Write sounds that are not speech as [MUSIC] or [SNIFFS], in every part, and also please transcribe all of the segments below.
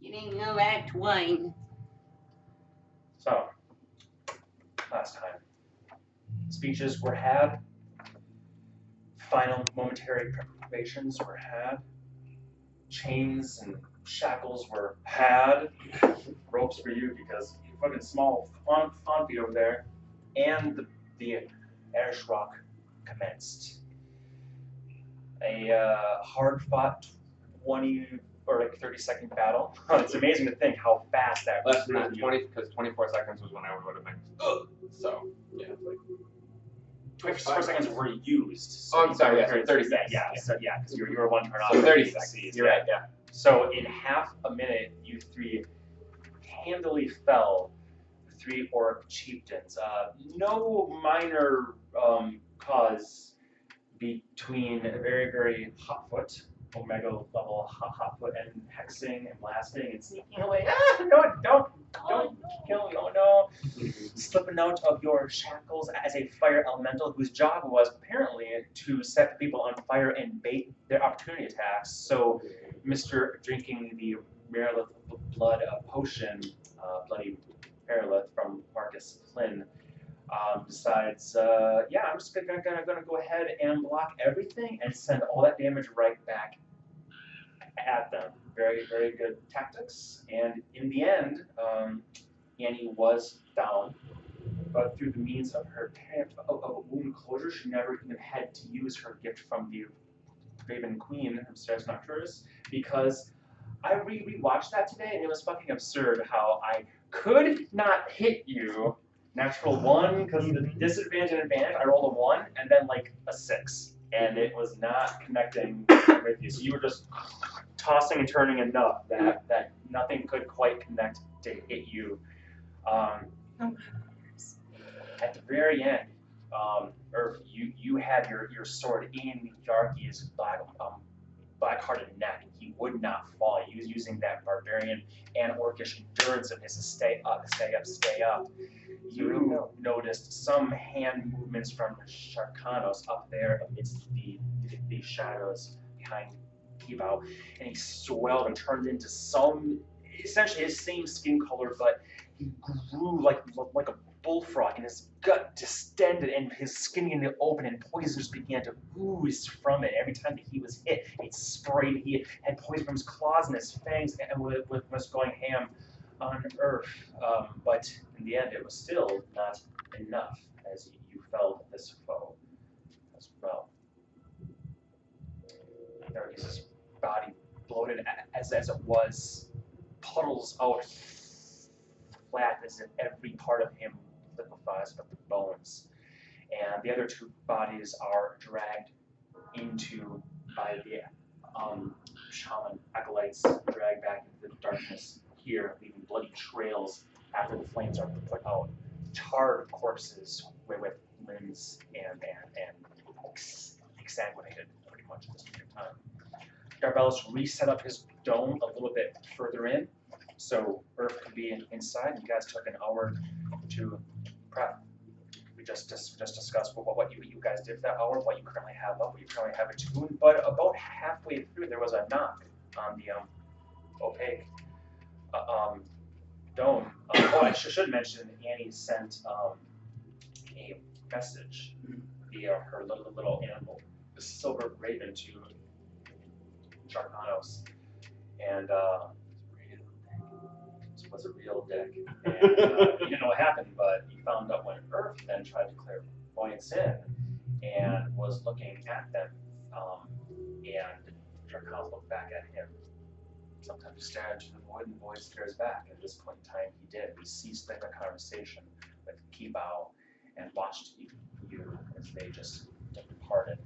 Beginning of Act One. So, last time, speeches were had, final momentary preparations were had, chains and shackles were had, ropes for you because you fucking small font, over there, and the, the Erish Rock commenced. A uh, hard fought 20 or like 30 second battle. [LAUGHS] it's amazing to think how fast that Less than that, twenty because twenty-four seconds was when I would have been. Ugh. So yeah, it's like 24 seconds were used. So Oh, I'm sorry, yeah, 30 30 seconds, Yeah, yeah. so yeah, because you were, you were one turn off. so thirty seconds. seas, You're yeah. right. Yeah. So in half a minute, you three handily fell the three orc chieftains. Uh, no minor um, cause between a very, very hotfoot, omega level hot, hotfoot, and hexing and blasting and sneaking away. Ah, no, don't, don't kill me, oh no. Slipping out of your shackles as a fire elemental whose job was apparently to set people on fire and bait their opportunity attacks. So Mr. drinking the Marilith blood uh, potion, uh, Bloody Marilith from Marcus Flynn, um, uh, yeah, I'm just gonna, gonna, gonna go ahead and block everything and send all that damage right back at them. Very, very good tactics. And in the end, um, Annie was down, but through the means of her of, of wound closure, she never even had to use her gift from the Raven Queen upstairs Nocturus because I re rewatched that today and it was fucking absurd how I could not hit you. Natural one because the disadvantage and advantage. I rolled a one and then like a six, and it was not connecting with you. So you were just tossing and turning enough that that nothing could quite connect to hit you. Um, at the very end, um, Urf, you you had your, your sword in Yarki's black um, black-hearted neck, he would not fall. He was using that barbarian and orcish endurance of his to stay up, stay up, stay up. You hmm. noticed some hand movements from Sharkanos up there amidst the, the, shadows behind Kebou, and he swelled and turned into some essentially his same skin color, but he grew like like a bullfrog, and his gut distended, and his skin in to open, and poisons began to ooze from it. Every time that he was hit, it sprayed. He had poison from his claws and his fangs, and was, going ham on Urf. Um, but in the end, it was still not enough, as you felled this foe as well. Narcissus' body, bloated as, as it was, puddles out flat as if every part of him liquefies but the bones. And the other two bodies are dragged into by the um, shaman acolytes, dragged back into the darkness here, leaving bloody trails after the flames are put out. Charred corpses with, limbs and, and, and exsanguinated pretty much at this point in time. Darbelos reset up his dome a little bit further in, so Urf could be in, inside. You guys took an hour to prep. We just dis- just discussed what, what you you guys did for that hour, what you currently have up, what you currently have attuned. But about halfway through, there was a knock on the um, opaque uh, um, dome. Um, oh, I sh- should mention Annie sent um, a message via her little little animal, the silver raven, to Charcanos, and uh, was a real dick. And uh, he didn't know what happened, but he found out when Urf then tried to clear clairvoyance in and was looking at them, um, and Charcanos looked back at him. Sometimes you stare into the void, and the void stares back. At this point in time, he did. We ceased the conversation with Kibao and watched you, you as they just departed.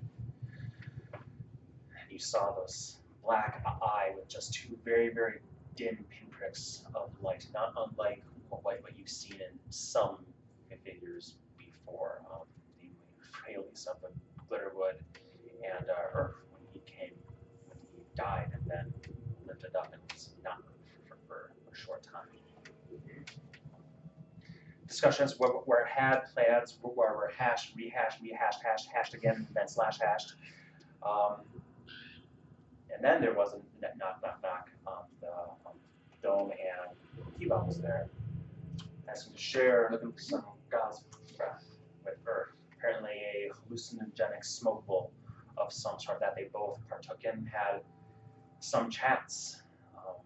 And you saw those black eye with just two very, very dim pinpricks of light, not unlike what, what you've seen in some figures before. Um, the frailties of the Glitterwood and uh, Urf when he came, when he died, and then lifted up and was not for, for a short time. Discussions were had, plans were, were hashed, rehashed, rehashed, hashed, hashed again, then slash hashed. Um, and then there was a knock, knock, knock on the um, Kiva was there, asking to share some God's breath with Urf. Apparently, a hallucinogenic smoke bowl of some sort that they both partook in had some chats, um,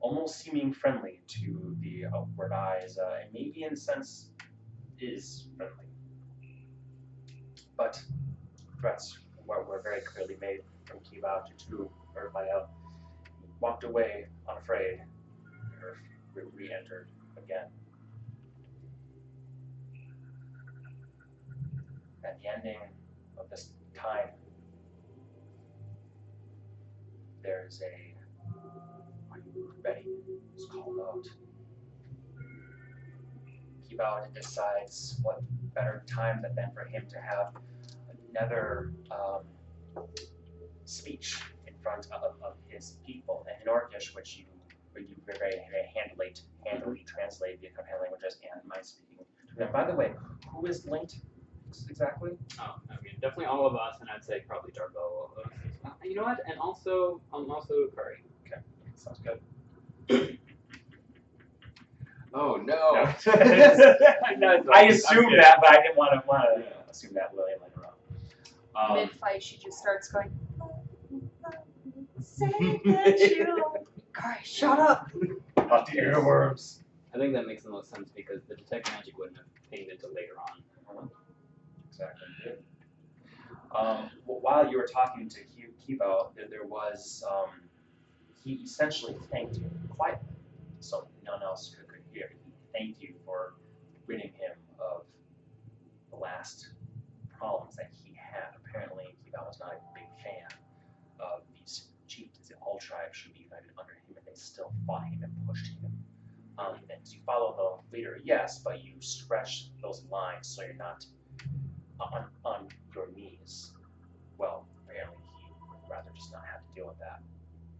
almost seeming friendly to the outward eyes, uh, and maybe in sense is friendly. But threats were, very clearly made from Kiva to two or Maya. Walked away unafraid. Urf re- re-entered again. At the ending of this time, there's a are you ready? It's called out. Kebou decides what better time than for him to have another um, speech front of, of his people in Orcish, which you which you very, very handily handily translate via companion languages and my speaking And. By the way, who is linked exactly? Oh, I mean, definitely all of us, and I'd say probably Darbo. Uh, you know what? And also, um, also Curry. Okay, sounds good. [COUGHS] Oh no. [LAUGHS] [LAUGHS] I assumed that, but I didn't want to want to assume that William later on. Um, Mid fight, she just starts going. Say that you. Guys, shut up. about the earworms. I think that makes the most sense because the detect magic wouldn't have pinged until later on. Exactly. Um, wh- while you were talking to Kebou, there, there was um, he essentially thanked you quietly, so no one else could, could hear. He thanked you for ridding him of the last problems that he had. Apparently, Kebou was not a big fan of these chieftains. The all tribes should be united under him, and they still fought him and pushed him. Um, and you follow the leader, yes, but you stretch those lines so you're not on, on your knees. Well, apparently he would rather just not have to deal with that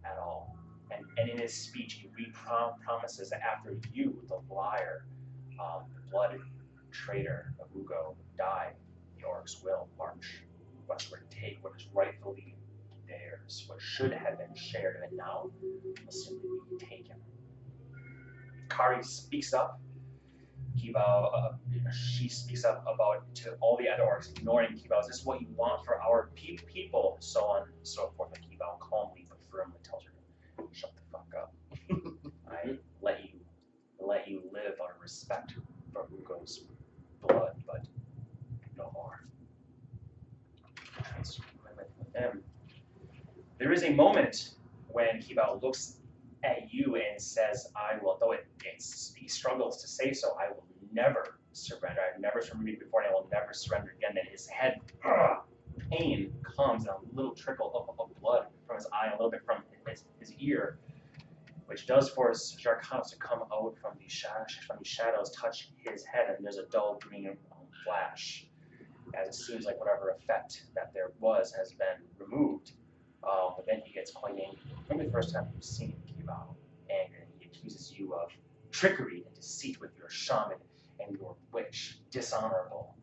at all. And, and in his speech, he re-promises that after you, the liar, um, the blood traitor of Ugo, die, the orcs will march westward take what is rightfully theirs, what should have been shared, and now will simply be taken. Kari speaks up Kiba, uh, she speaks up about to all the other orcs, ignoring Kiba. Is this what you want for our pe- people? So on and so forth. And Kiba calmly but firmly tells her, to "Shut the fuck up. [LAUGHS] I let you let you live out of respect for Ugo's blood, but no more." That's with with them. There is a moment when Kiba looks at you and says, I will, though it, he struggles to say so, I will never surrender. I've never surrendered before and I will never surrender again. Then his head, ugh, [CLEARS THROAT] pain comes and a little trickle of, of blood from his eye, a little bit from his, his ear, which does force Jarkanos to come out from the, shadows, from the shadows, touch his head, and there's a dull green flash. As it seems like whatever effect that there was has been removed. Um, but then he gets angry. From the first time you've seen angry, and he accuses you of trickery and deceit with your shaman and your witch, dishonorable.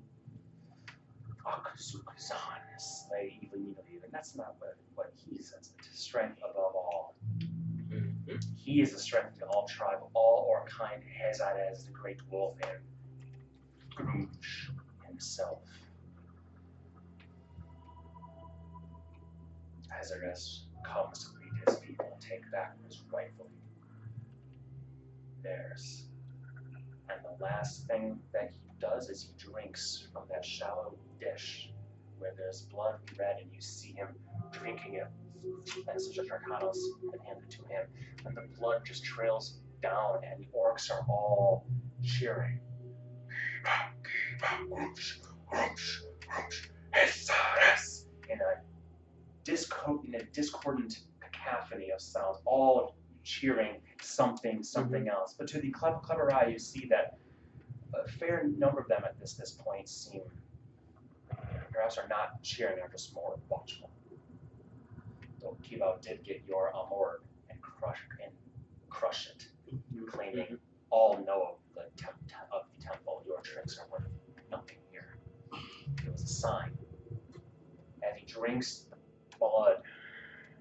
Akuzukazan, slay evil Nidalee. And that's not what, what he says. It's strength above all. He is the strength to all tribe, all Orkine, Hazad as the great wolf, and Gruumsh himself. Hazardous comes to lead his people take back what is rightfully theirs. And the last thing that he does is he drinks from that shallow dish where there's blood red and you see him drinking it. And Sir Arcanos handed to him. And the blood just trails down and the orcs are all cheering. In a discord in a discordant cacophony of sounds, all cheering something, something mm-hmm. else. But to the clever, clever eye, you see that a fair number of them at this this point seem perhaps are not cheering, are just more watchful. Though Kebou did get your amor and crush and crush it, mm-hmm. claiming all know of the temp- of the temple. Your tricks are worth nothing here. It was a sign. As he drinks blood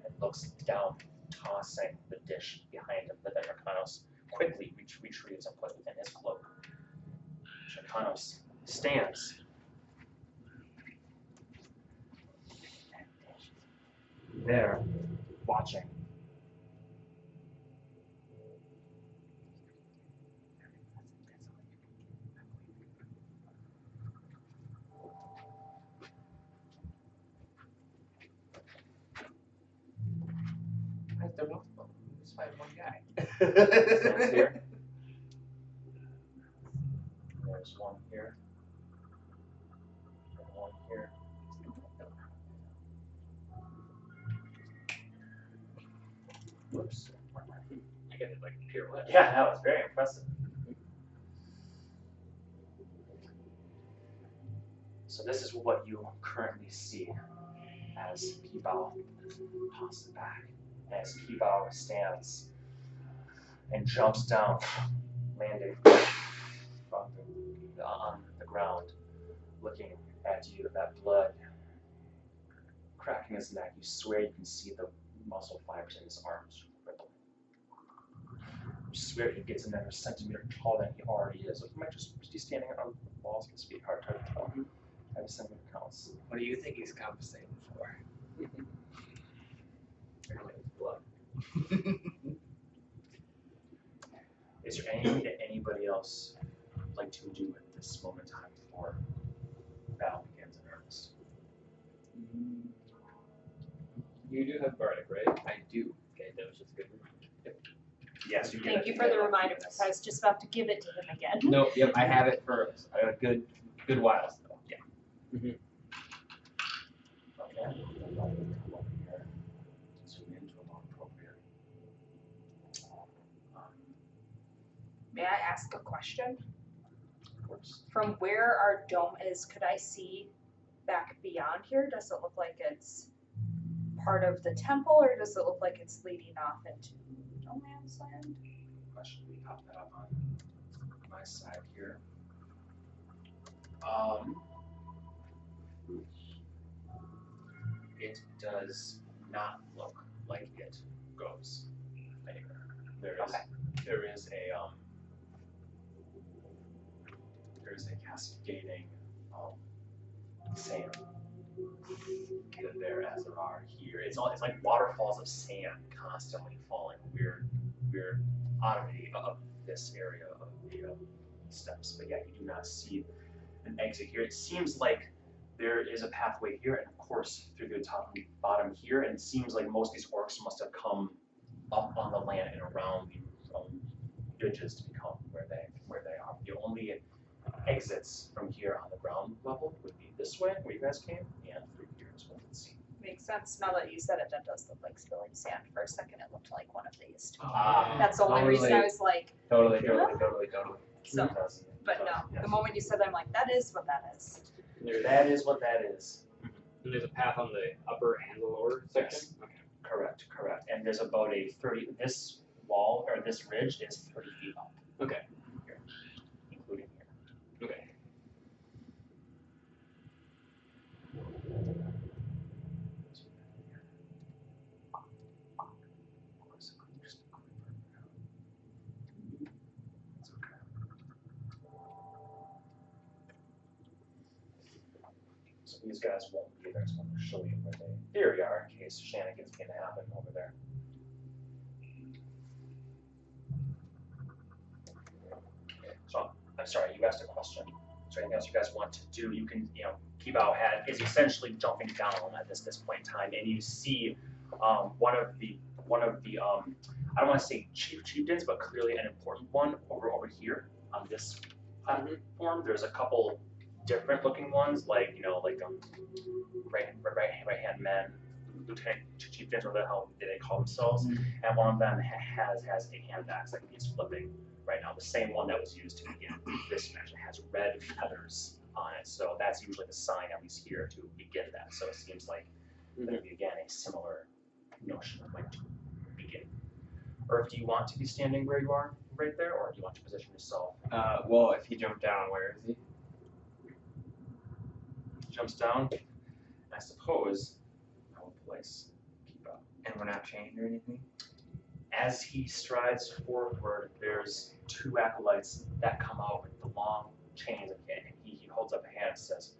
and looks down, tossing the dish behind him. But then Arcanos quickly retrieves and puts within his cloak. Arcanos stands. There, watching Just find one guy. [LAUGHS] Stands here. There's one here. And one here. Whoops. I get it like pirouette. Yeah, that was very impressive. So this is what you currently see as Kebou tosses back, as Kebou stands and jumps down, landing on the ground, looking at you, that blood cracking his neck. You swear you can see the muscle fibers in his arms ripple. You swear he gets another centimeter taller than he already is. So he might just be standing on the walls of his feet. Hard to tell. Every centimeter counts. What do you think he's compensating for? [LAUGHS] Apparently it's blood. Is there anything that anybody else would like to do at this moment in time before battle begins in earnest? Mm, you do have bardic, right? I do. Okay, that was just a good. reminder. Yes, you get Thank it. you for the reminder, because I was just about to give it to him again. No, yep, I have it for a good, good while still. Yeah. Mm-hmm. Okay. Come over here. Zoom into a more appropriate. Um, May I ask a question? From where our dome is, could I see back beyond here? Does it look like it's part of the temple, or does it look like it's leading off into no man's land? Question, we pop that up on my side here. Um. It does not look like it goes anywhere. There is, there is a, um. There is a cascading, um, sand. There as there are here. It's all, it's like waterfalls of sand constantly falling weird oddity of this area of the uh, steps. But yeah, you do not see an exit here. It seems like there is a pathway here, and of course through the top and bottom here. And it seems like most of these orcs must have come up on the land and around the um, ridges to become where they where they are. The only exits from here on the ground level would be this way, where you guys came, and through here as well. Let's see. Makes sense. Now that you said it, that does look like spilling sand. For a second, it looked like one of these. Ah, That's the only reason I Totally. was like, Totally, totally, totally, totally. so, It does, it but does, no. yes. The moment you said that, I'm like, that is what that is. And there's, That is what that is. and there's a path on the upper and the lower section. Yes. Correct, correct. And there's about a thirty, this wall, or this ridge is thirty feet up. Okay. Here, Including here. Okay. It's okay. So these guys won't be there, so I'm gonna show you where they, there you are, in case shenanigans begin to happen over there. So, I'm sorry, you asked a question. Is there anything else you guys want to do? You can, you know, Kebou had, is essentially jumping down at this, this point in time, and you see, um, one of the, one of the, um, I don't wanna say chief chieftains, but clearly an important one over, over here on this platform. There's a couple different looking ones, like, you know, like, um, right, right, right, right hand men, lieutenant chieftains, or the hell they call themselves? And one of them ha- has, has a hand axe, like he's flipping right now, the same one that was used to begin this match. It has red feathers on it, so that's usually the sign, at least here, to begin that. So it seems like there would be again a similar notion of when to begin. Or if do you want to be standing where you are right there, or do you want to position yourself? Uh, well, if he jumped down, where is he? Jumps down, I suppose I will place keep up. And we're not chained or anything? As he strides forward, there's two acolytes that come out with the long chains and he, he holds up a hand and says,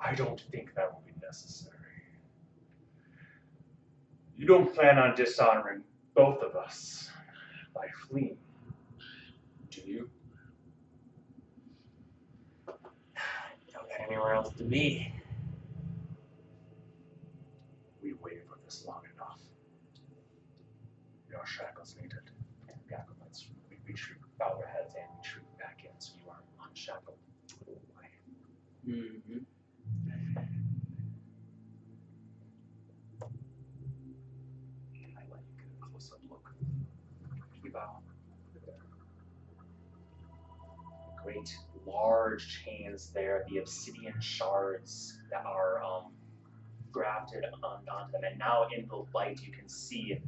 I don't think that will be necessary. You don't plan on dishonoring both of us by fleeing, do you? Don't got anywhere else to be. We waited for this long enough. Your shackles needed. And the acolytes, we, we bow our heads and we shrink back in so you are unshackled. Mm-hmm. Can I let you get a close up look? We bow. Great large chains there, the obsidian shards that are um, grafted on, onto them. And now in the light you can see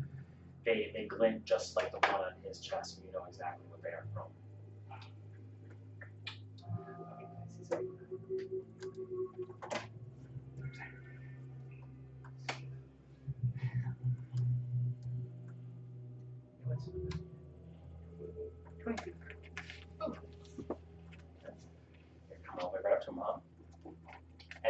they, they glint just like the one on his chest, and you know exactly what they are from. Here, Come all the way right up to him, huh?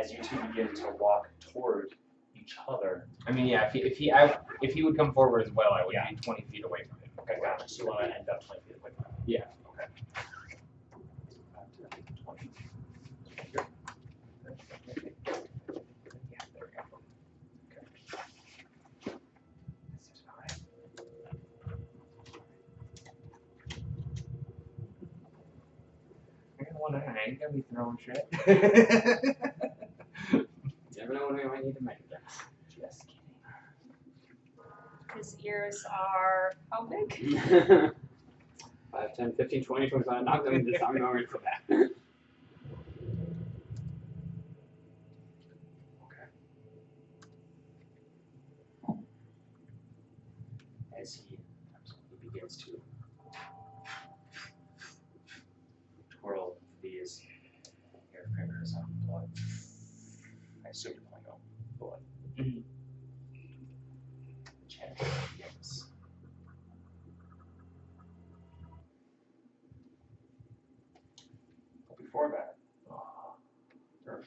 As you two begin to walk toward each other, I mean, yeah. If he, if he, I, if he would come forward as well, I would Yeah. be 20 feet away from him. Okay, gotcha. So you want to end up 20 feet away from him? Yeah. Okay. Back to 20. Here. Yeah, there we go. Okay. This seems about right. You're gonna wonder, I ain't gonna be throwing shit. You never know when we might need to make that. Just kidding. His ears are how [LAUGHS] big? 5, 10, 15, 20, 25. Knock them into I'm going for that. [LAUGHS] Okay. As he absolutely begins to twirl these hair fingers on blood. I assume you're pulling out blood. Mhm. Chant begins. But before that, uh, Durf,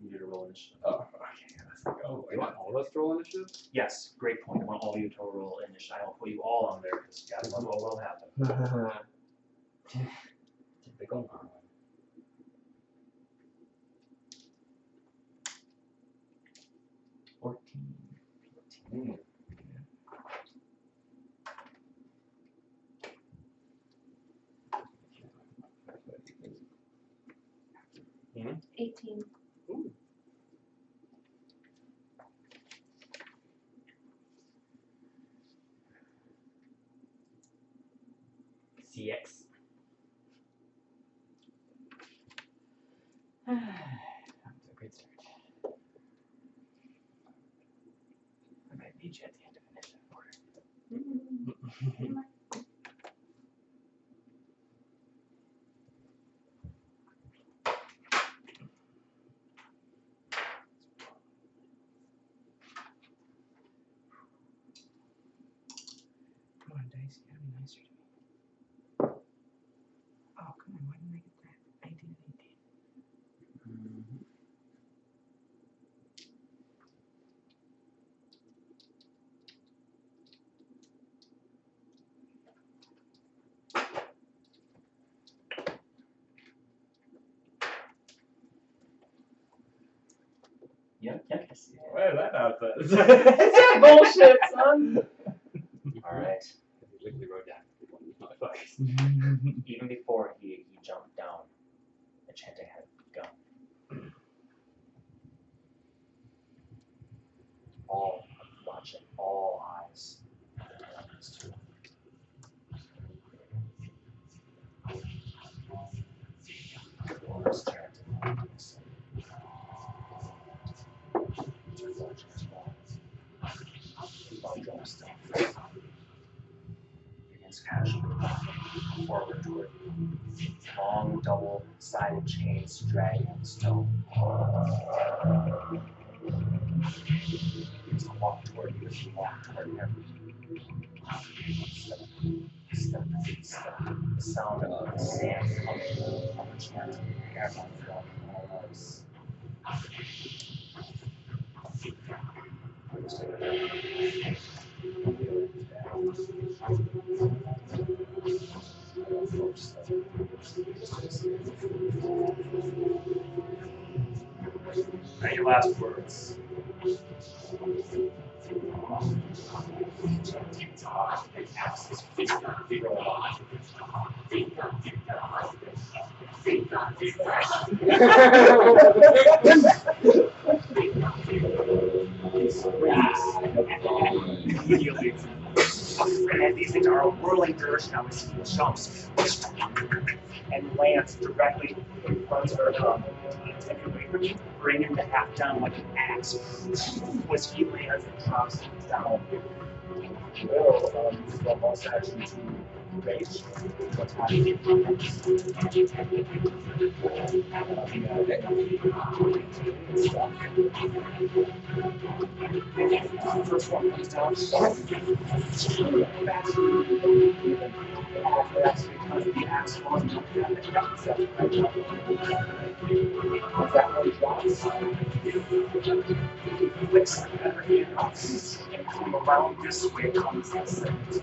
you need to roll initiative. Oh, okay. Let's go. You want all of us to roll initiative? Yes, great point. I want all of you to roll initiative. I will put you all on there because yeah, that's what will happen. [LAUGHS] Typical 18. CX. [SIGHS] Mm-hmm. Yeah, yeah, I see. What is that nonsense? that bullshit, son? All right. He literally wrote down one of these motherfuckers. Even before he, he jumped down, the sound of sand the from those. Any last words? And these things are a whirling dirt now as he jumps and lands directly in front of um, Teddy away from you, bringing half down like an axe. As he lands and drops down. Will um, use the most action to rage to attack you. First one comes down. The that one drops. He flicks everything else and come around this way comes the second.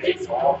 It's all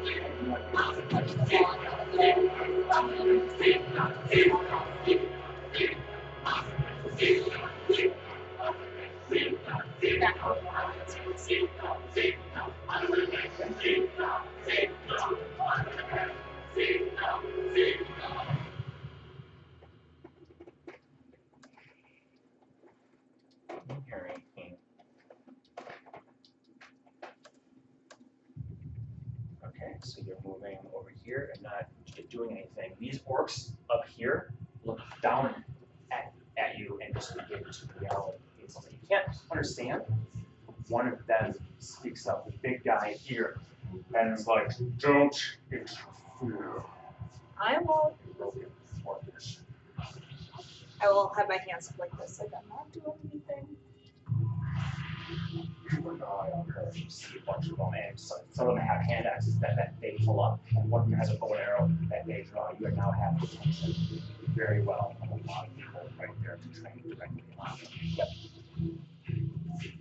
might not These orcs up here look down at, at you and just begin to yell. It's something you can't understand. One of them speaks up, the big guy here, and is like, "Don't interfere." I will. I will have my hands up like this, I'm not doing anything. Keep an eye on her. You see a bunch of them, and so, some of them have hand axes that, that they pull up, and one of them has a bow and arrow that they draw. You are now having attention very well from a lot of people right there to train directly on them. Yep.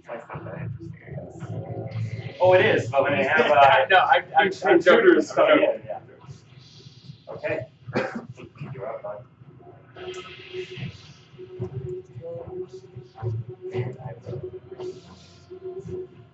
That's not that interesting, Oh, it is, but when they have, uh, no, [LAUGHS] I, I'm, I'm joking. intruders I'm joking. in, yeah. Okay. You're up, bud. And I will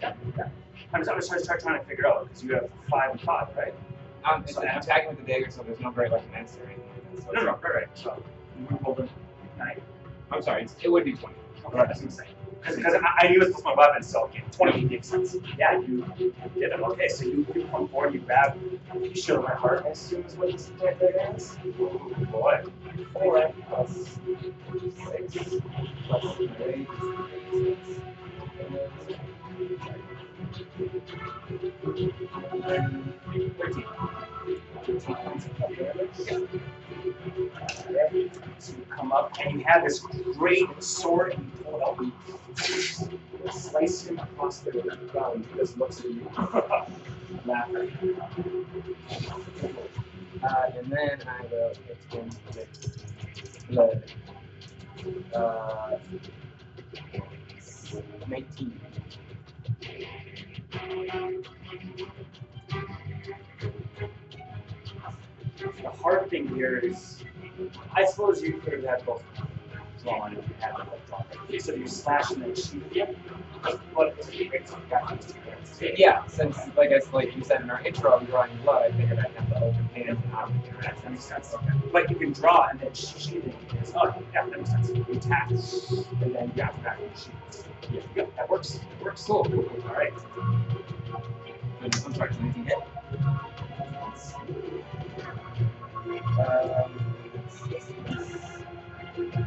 Yeah, I'm just, I'm just trying, trying to figure out because you have five and five, right? Um, I'm, so, I'm attacking with the dagger, so there's no very like commence or anything. So no, no, right, right. So we rolled a nine. I'm sorry, it would be 20. Okay, that's insane. Because I, I knew it was my weapon, so 20 makes sense. Yeah, you did it. Okay, so you, you come forward, you grab, you show my heart, I assume is what you said right there is. Boy. 4 plus 6 plus 8 6. So you come up and you have this great sword and you pull it out and you slice him across the ground. He just looks at you, [LAUGHS] laughing. Uh, and then I will hit him with the uh, 19. The hard thing here is, I suppose you could have had both drawn if you them both drawn. Okay, so you slash and then shoot a hands. Yeah, since like I s- like you said in our intro, I'm drawing blood. I figured I'd have to open hand and not That makes sense. Okay. But you can draw and then shoot it. Oh, yeah, that makes sense. You attack and then you after that you shoot. Yeah, yeah, that works. It works. Cool. All right. I'm sorry, 19 hit. Um,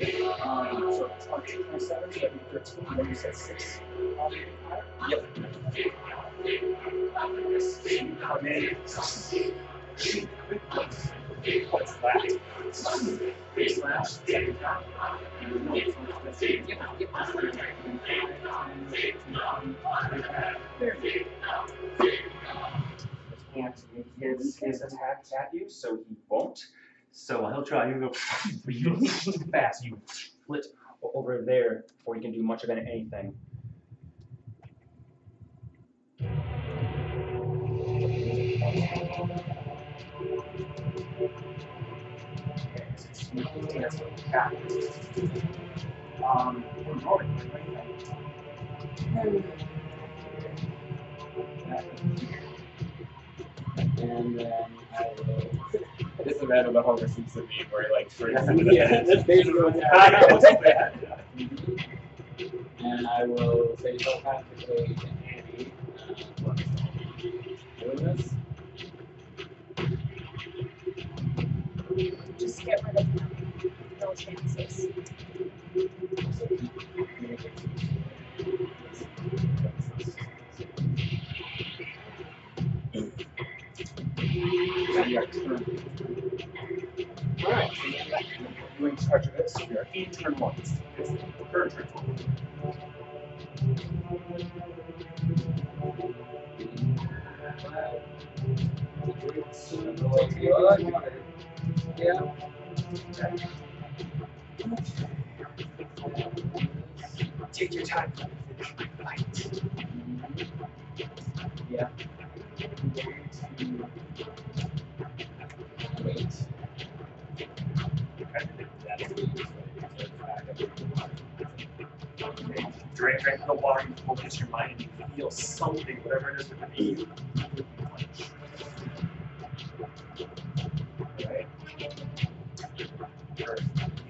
Um, so 20, 27, so that'd be 13, and you said 6. Um, Yep. You come in. What's that? Slash, second time. No, it's not this. Yep, yep. Go. Can't make his, his attack at you, so he won't. So he'll try. You go [LAUGHS] [LAUGHS] fast. You flit over there before you can do much of anything. Okay, so it's sneaking in, that's what we got. Um, we're rolling, what do you think? And then I will. This is random the Homer Simpson meme where he like turns into the Yeah, that's basically what's [LAUGHS] I know, happening. it's. And I will say telepathically to Annie. Uh, what's doing this? Just get rid of no chances. In charge of it, so you're in turn one. It's it's the third turn. Yeah. Take your time. Fight. Yeah. Wait. Drink, drink the water, you focus your mind, and you feel something, whatever it is within you. Right?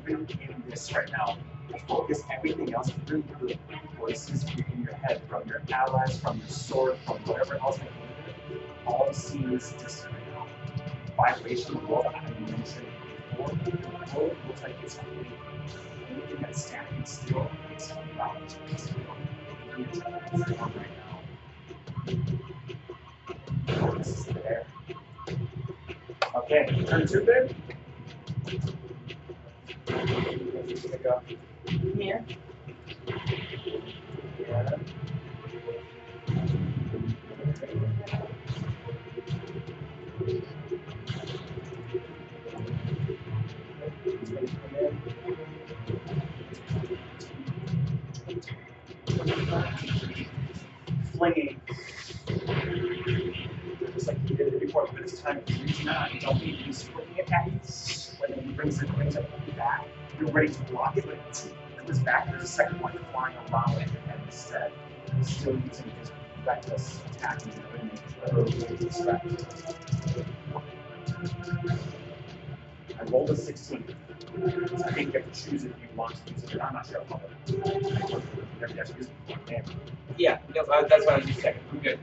Even in this right now, focus everything else through the voices in your head, from your allies, from your sword, from whatever else may be. All seems just vibration of world I mentioned The world looks like it's complete. Anything that's standing still is about to still. Right now. Focus is there. Okay, turn two, go here. Yeah. It's gonna come in. Flinging short, but this time he's not. You don't need to be swinging it at you. When he brings it, brings it back, you're ready to block it, but it comes back. There's a second one flying around it, and instead, he's still using his reckless range is I rolled a 16. So I think you have to choose if you want to use it. I'm not sure how to. You have to use it. Yeah, no, uh, that's what I was just checking. I'm good.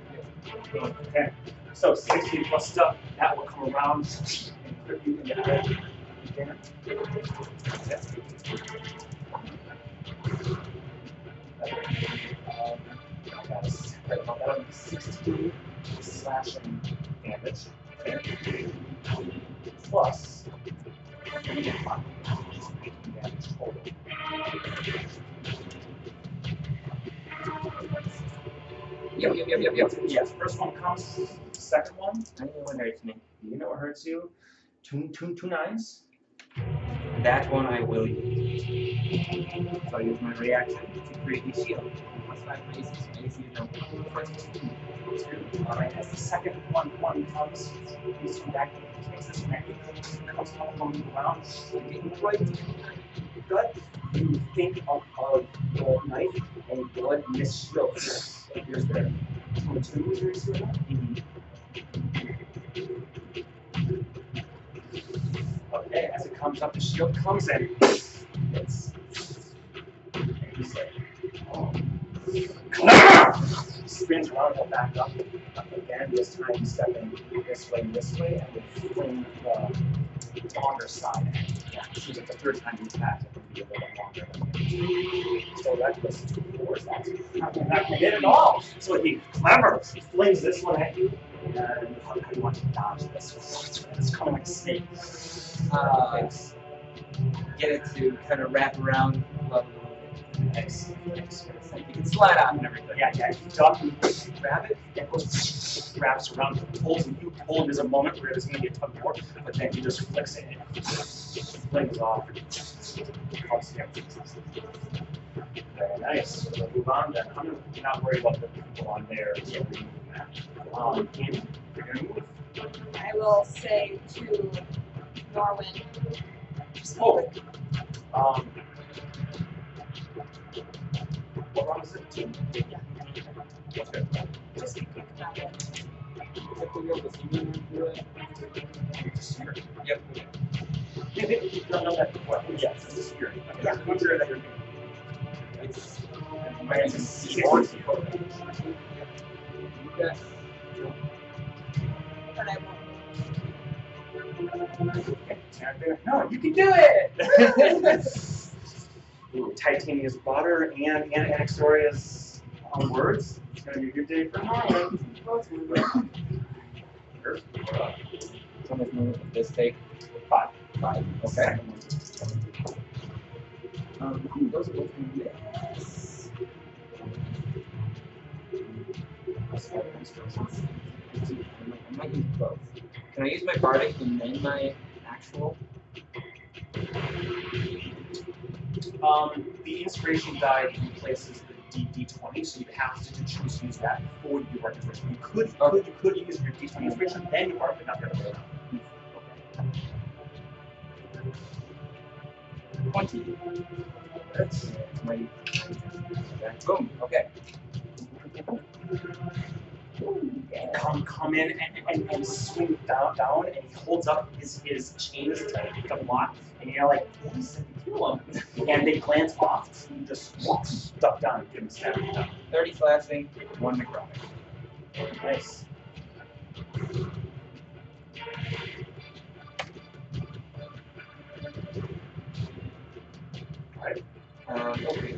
Okay, so 16 plus stuff, that will come around and put you in the head. Yes. Um, I got a s- right, I got 16 slashing damage. Okay. Plus. Yep, yep, yep, yep, yep. Yes, first one comes, second one, I know what hurts me. You know what hurts you? Two, two, two nines? That one I will use. So I'll use my reaction to create shield. My AC is now first two. Two. Alright, as the second one, one comes, he's back, he takes his neck, comes up on the ground, right in the gut. You think of, of your knife and blood misstrokes. Here's the two, is yours, Okay, as it comes up, the shield comes in. It's. And he's like, oh. Spins around and back up. Up again, this time stepping this way, this way, and we fling the longer side. Yeah, this is like the third time he's attacked. It would be a little longer. So that was two fours. That's not hit at all. So he clever. He flings this one at you. And you want to dodge this? It's kind of like a snake. Uh, get it to kind of wrap around level. Nice. Nice. You can slide on and everything. Yeah, yeah. You duck, you grab it, it goes, wraps around, pulls, and you pull. There's a moment where there's going to be a tug of but then he just flicks it and it flings off. Very nice. We'll move on then. I'm not worried about the people on there. That. Um. I will say to Norwin, Oh. Um, what round is it? Two. Yeah. Okay. just be quick about it. If we go this evening, do it. Yep. Yeah, they- no, no, that, what, yes, this is here. Yeah, what's your other? It's. My name is George. Yes. But I won't. No, you can do it! [LAUGHS] Ooh, Titania's butter and, and Anaxoria's um, words. It's gonna be a good day for Harlan. Sure. How much more of this take? Five. Five. Okay. Um, those are both gonna miss. I might, I might use both. Can I use my bardic and then my actual? Um, the inspiration die replaces the D D20, so you have to choose to use that before you do your inspiration. You could, you could, you could use your D20 inspiration, then you are, but not the other way around. Twenty. That's my. Boom. Okay. Come come in and, and, and swing down down and he holds up his, his chains to pick up lock and you're like, yes, kill him. And they glance off and just duck down and give him a stab. down. Thirty slashing, one necrotic. Nice. Alright. Um, okay.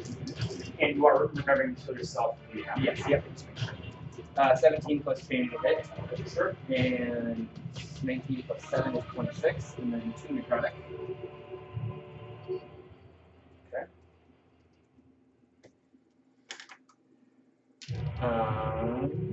And you are remembering to kill yourself if you have Yes, yep. Uh, 17 plus chain to hit, and 19 plus 7 is 26, and then 2 necrotic. Okay. Um,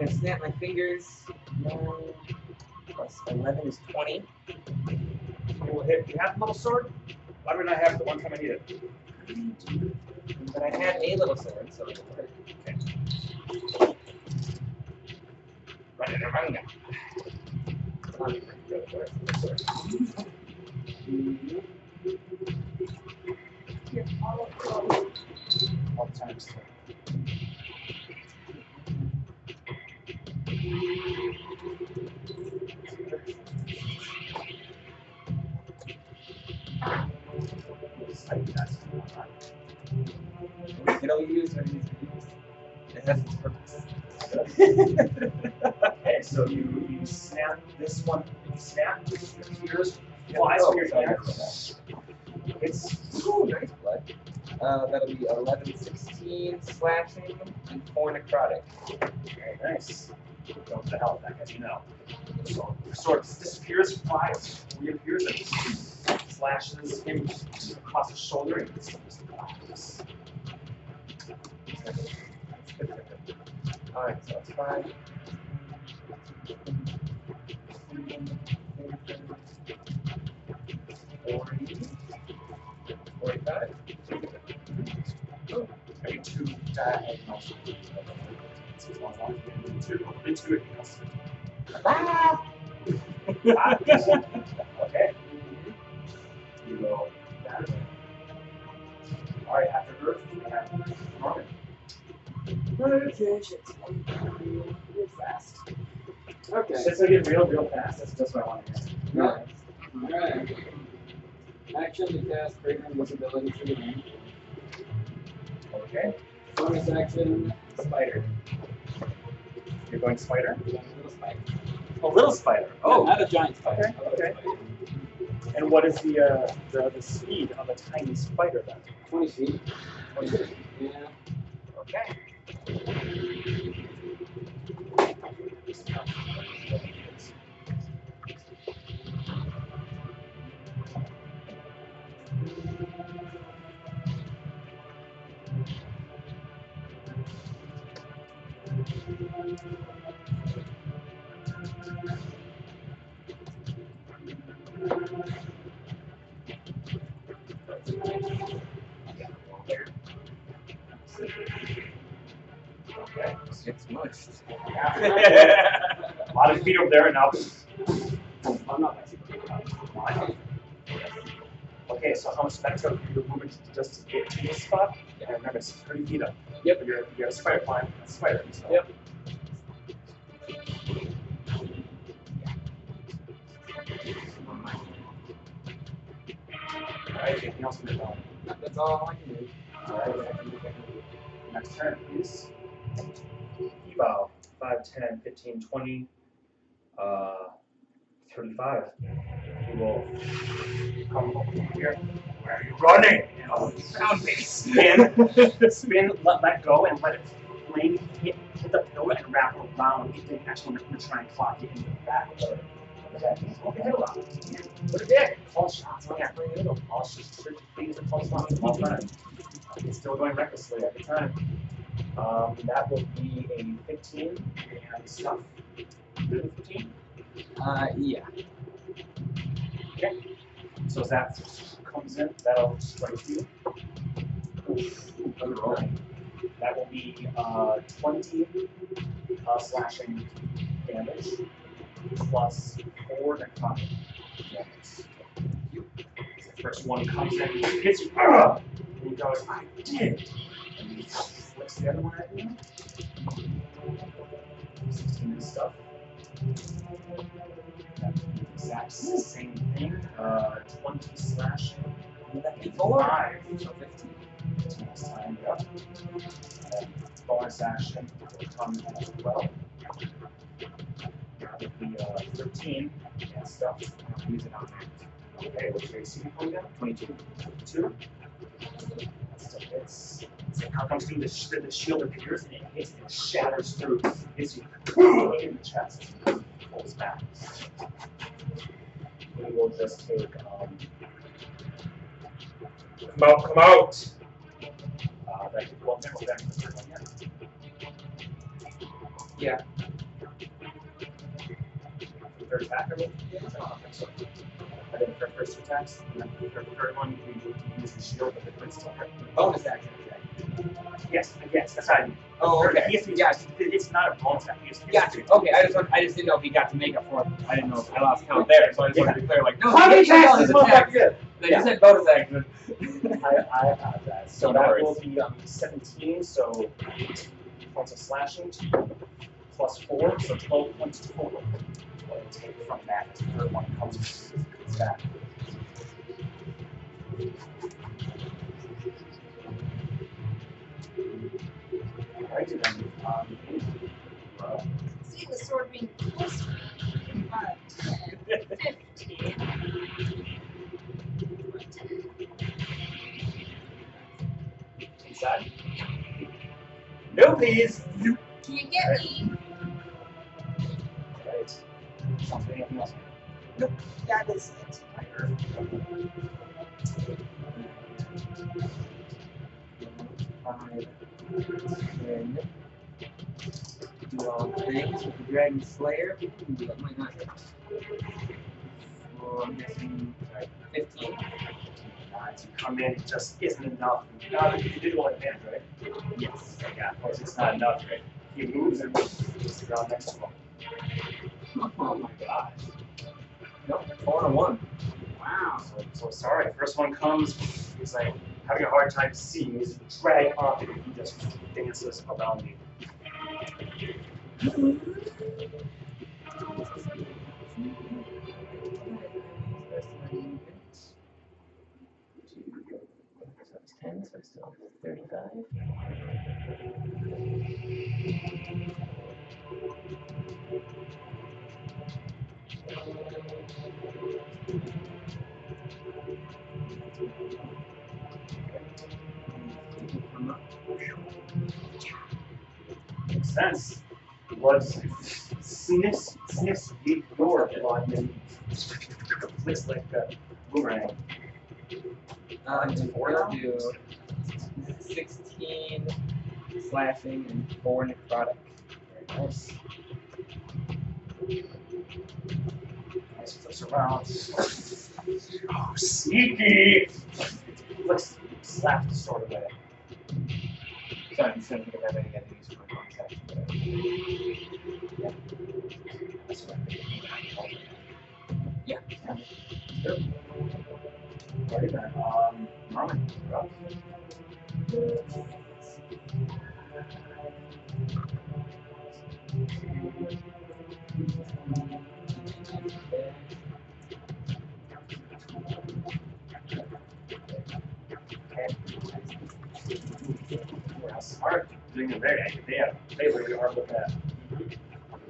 I'm gonna snap my fingers Nine plus eleven is twenty. It will hit. You have the little sword? Why didn't I have it the one time I needed it? But I had a little sword, so it'll work. Run it, run it. Come on, go for it. Go for it. Here, all. Times. It'll use use or. It has its purpose. Okay, so you, you snap this one, you snap, your fingers flies from your hand. It's Ooh, nice blood. Uh, that'll be 11, 16 slashing and 4 necrotic. very nice. Go to hell with as you know. So the sword disappears, flies, reappears, and slashes him across the shoulder, and just flies. Alright, so that's 5. Forty. Forty-five. Oh, Ah! Okay. You go that way. Alright, after Urf, we have Norman. Okay, shit. Real fast. Okay. Shit's gonna get real, real fast. That's just what I want to hear. Alright. Alright. Action to cast greater invisibility for the. Okay. Bonus action, spider. You're going spider. Little spider. A little spider. Oh, not a giant spider. Okay, okay. spider. And what is the uh, the, the speed of a tiny spider then? Twenty feet. 20 feet. Yeah. Okay. Okay. It's mushed. [LAUGHS] A lot of feet over there and now. I'm not that Okay, so how much spectrum are you moving to just to get to this spot? And remember, it's 30 feet up. Yep. You're, you're a spider climb, a spider. So. Yep. Anything else in your phone? That's all I can do. Alright, next turn, please. Evo, 5, 10, 15, 20, uh, 35. You will come over here. Where are you running? Oh, found me. Spin, [LAUGHS] spin, let, let go, and let it flame hit, hit the pillar and wrap around. It didn't actually want to try and clock it in the back. Of the- of the. Okay, hit around. Put it there. Call shots. It. All are close shots all the time. It's still going recklessly every time. Um, that will be a 15 and stuff. Really 15? Uh, yeah. Okay. So as that comes in, that'll strike you. Roll. That will be uh, 20 uh, slashing damage plus 4 necrotic damage. The first one comes in, hits you, and he goes, I did! And he flicks the other one at you. 16 and stuff. Exact same thing. Uh, 20 slashing. Four. 5, so 15. 15 this time, yep. Bonus action will come as well. Would uh, 13 and stuff. Use on that. Okay, what's your AC for you? 22. 22. That still hits. So how comes through the, the shield appears and it hits and shatters through, hits you in the chest, pulls back. We will just take um, Come out, come out! uh, that well, never third attack? Or what? I don't think so. I did the first two attacks, and then for the third one, you can use the shield, but the quick still hurt. Bonus action attack. Yes, yes, that's how I mean. Oh, okay. He has to, Yeah. It's not a bonus attack. He has to, Gotcha. Okay, I just want, I just didn't know if he got to make up for it. I didn't know if I lost count there, so I just wanted to be clear. Like, no, How many attacks this motherfucker get? They just said bonus action. [LAUGHS] I, I apologize. So No that worries. will be um, 17, so eight points of slashing, plus 4, so 12 points total. What take from that the third one comes comes back. Alright, then, um, uh, See the sword being close to me. Five, 10, 15. inside. No, please! Can't get me. Something anything else? That is it. Five, ten. Do all the things with the Dragon Slayer. Ooh, that might not hit. So I'm guessing sorry, 15. Uh, to come in just isn't enough. Uh, you did roll advantage, right? Yes. Yeah, of course it's not enough, right? He moves and the ground next to him. Oh my god. Nope, four and one. Wow. So, so sorry, first one comes, he's like having a hard time seeing, he's dragged off and he just dances around you. Ten, so still thirty-five. Makes sense. Blood sniffs, sniffs your blood and flicks like a boomerang. Um, we'll do sixteen slashing and four necrotic. Very nice. Nice flips around. Oh, sneaky! Flicks, slaps the sword away. Sorry, I'm just trying to think if I any use for my bonus action. but- That's what I think. Yeah. Alright then, um, Norman, you're up. Alright, doing it very active. They have, they really are looking at.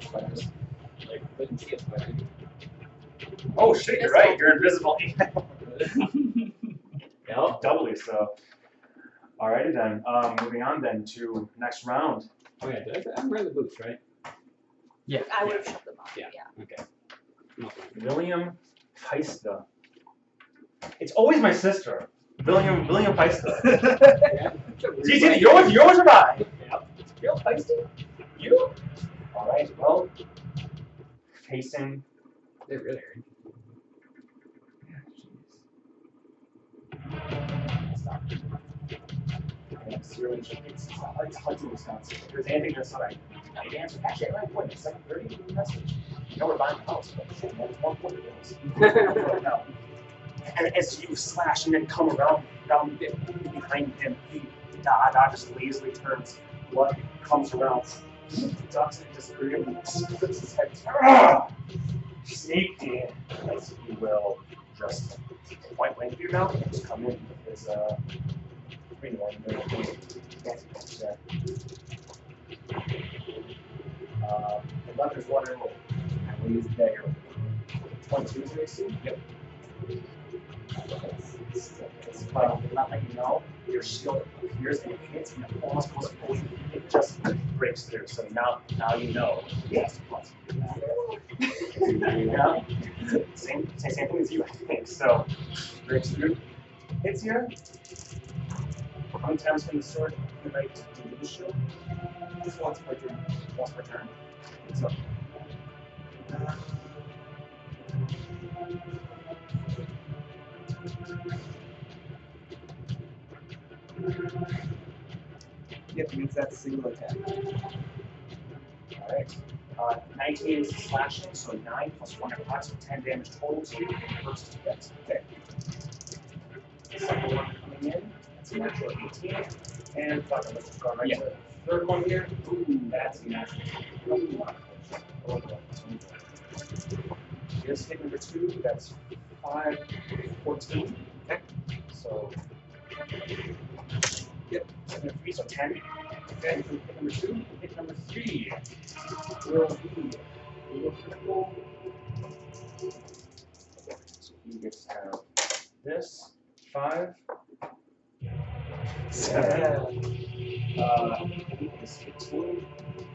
Players. Like, couldn't see us, but I did. Oh shit, you're right, you're invisible. [LAUGHS] [LAUGHS] Yep. Doubly so. Alrighty then, um, moving on then to next round. Oh yeah, did I, I'm wearing the boots, right? Yeah. I would have shut them off, Yeah. yeah. Okay. No, William Feista. It's always my sister. William William Feista. yeah. See, see, yours, yours or mine? Yep. Real Feisty? You? Alright, well, facing They really are. Stop. Okay, zero inch. It's, it's not it's hunting Wisconsin. If there's anything that's not, I need to answer. Actually, at right point, it's seven thirty, leave a message. You know we're buying a house, but shit, man, one point it is. No. And as you slash and then come around, around behind him, he dodge, dodges lazily turns. Blood comes around, ducks and just grimly flips his head. Ah! Sneaky, as he will just point blank to you now, and just come in with his uh, green one. and. Uh, the weapon's one and will use dagger. Twenty-two is your AC? Yep. It's, it's, um, not letting you know, your shield appears and it hits and it almost goes you. It just breaks through. So now, now you know. Yes, plus. yeah. Same, same, thing as you, I think. So, breaks through, hits you. One times from the sword, right to do the shield. Just once per turn. Once per turn. So, Yep, means that's a single attack. Alright. Uh, 19 is slashing, so 9 plus 1 attacks, so 10 damage total to you. First hit. Okay. Second one coming in, that's a natural 18. And fuck, let's just go right Yeah. to the third one here. Ooh, that's a natural. Here's hit number 2, that's 5, 14. Okay. So. 3, so 10. Okay, so hit number 2, hit number 3 will be critical. So he gets have this, 5. Seven. Uh, eight is 15,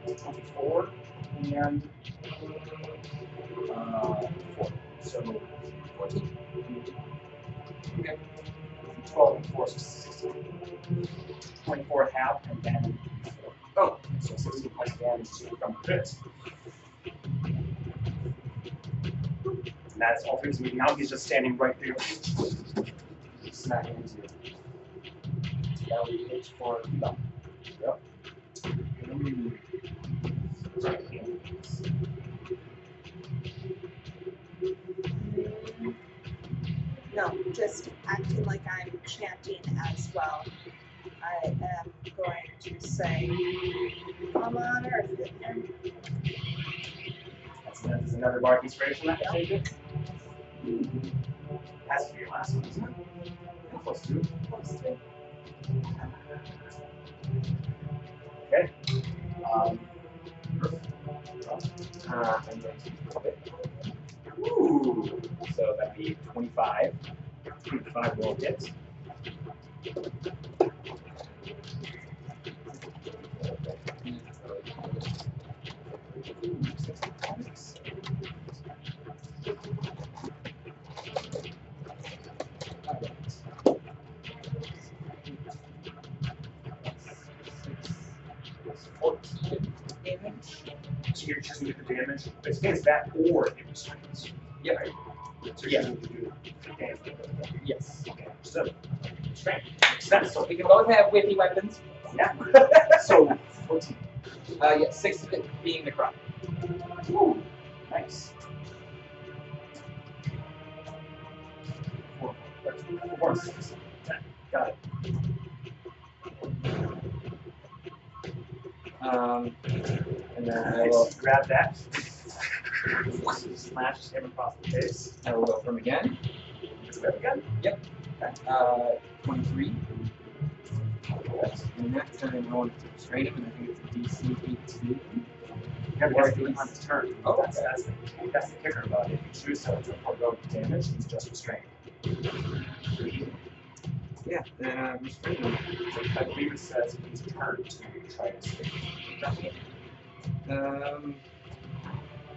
24, and uh, 4. So 14. Okay. 12 and 4, so 16. 24 half, and then 4. Oh, so 16 plus damage to from crit. And that's all things me. Now he's just standing right there. Smacking into you. Now we hit for no. Yep. No, just acting like I'm chanting as well. I am going to say, come on Urf. That's, that's another bardic inspiration I can take it. Has to be your last one, isn't it? Yeah, Close to. Close to. Okay. Um, Uh, I'm going to it. ooh. So that'd be 25. 25 will hit. So you're to the damage. Against that or it restrains. Yep. Right? So Yeah. do. Yes. Okay, so. Makes sense. So, We can both have whippy weapons. Yeah. so 14. Uh, yeah, six of it being the crop. Ooh, nice. Four, four, four, six, ten. Got it. Um, and then I will, Nice. Grab that. Smash him across the face. I will go from again. Just grab again. Uh, 23. And that time I want to restrain him, and I think it's a DC 18. Yeah, because he's on his turn. Oh, that's, that's, the, that's the kicker about it. If you choose to to forego damage, he's just restrained. Yeah, then uh, restrain him. So I believe it says he's turned to try to escape. Um,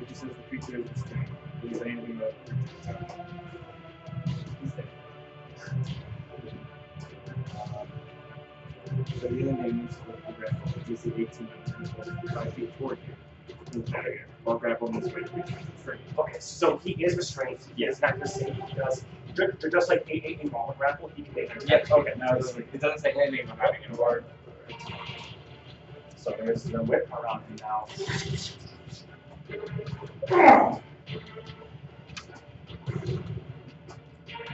it just says the creature is restrained. It doesn't anything about He's there. So the other name is the grapple. DC 18 turns forward 5 feet toward you. He's better here. While grapple means way to reach restrained. Okay, so he is restrained. He is not the same. He does. ju- ju- Just like a, a, a normal grapple, he can make an. Yep, okay, now it doesn't say anything about having an word. So there's the whip around him now.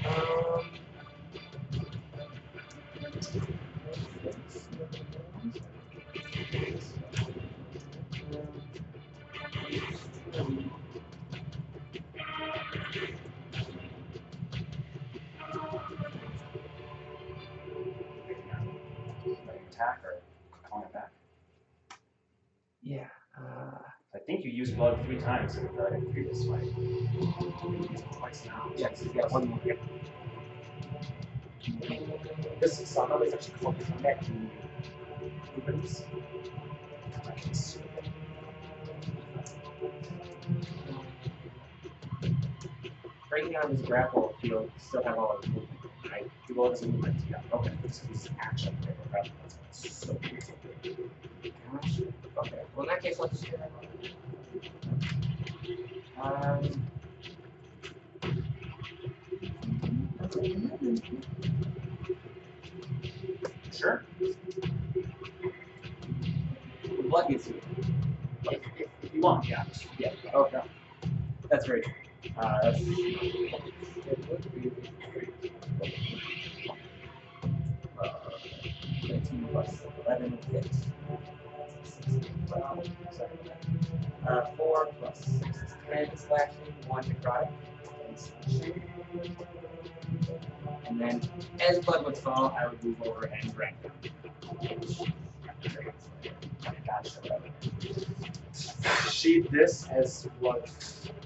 Um, Attack or calling it back. yeah. Uh, I think you used blood three times in the previous fight. You twice now. yeah, he's got one more. Yep. This is somehow is actually connecting movements. Breaking out of his grapple, he'll still have all his movement. Right? Do all this movement, yeah. Okay, this is action. That's so. Gosh. Okay. Well, in that case, let's. Um. Sure. If, if, if you want, yeah. Yeah. Okay. That's true. Uh, that's, Uh, 13 plus 11 hits. Uh, 4 plus 6 is 10 slashing, 1 necrotic. and slashing. And then, as blood would fall, I would move over and drag them. Sheath this as blood.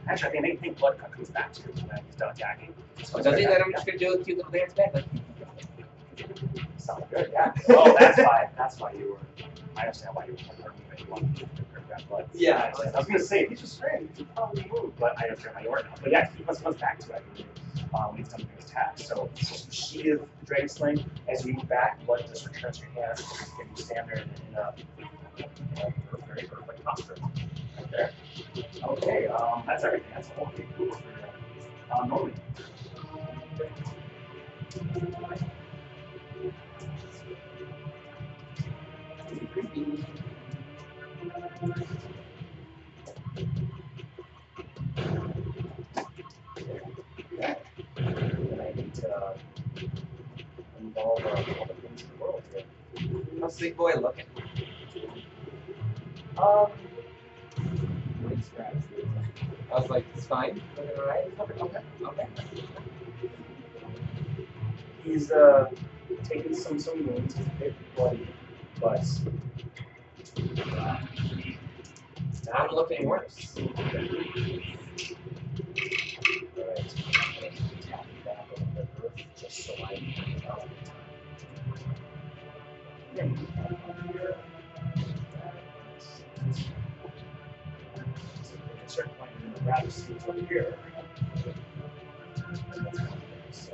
Actually, I think, I think blood cut comes back to you when he's done attacking. So does it that I'm just gonna do a cute little dance back? Sounds good, yeah. Oh, that's why. That's why you were. I understand why you were hurting me. You wanted to grab that blood. Yeah. I was, I was gonna say he's restrained. He probably move, but I understand why you weren't. But yeah, he comes, comes back to it. Uh, when he's done. So of the dragon sling. As you move back, returns to your hand, and you stand there in, in a, in a very perfect posture. Right there. Okay. Um, that's everything. That's all. Okay, cool. Um. And uh, involve uh, all the things in the world here. How's the big boy looking? Um, I was like, it's fine. Looking alright? Okay. Okay. okay. he's uh, taken some some wounds, he's a bit bloody, but uh, Not looking worse. Alright, tap so I can tell. Certain point over here. So,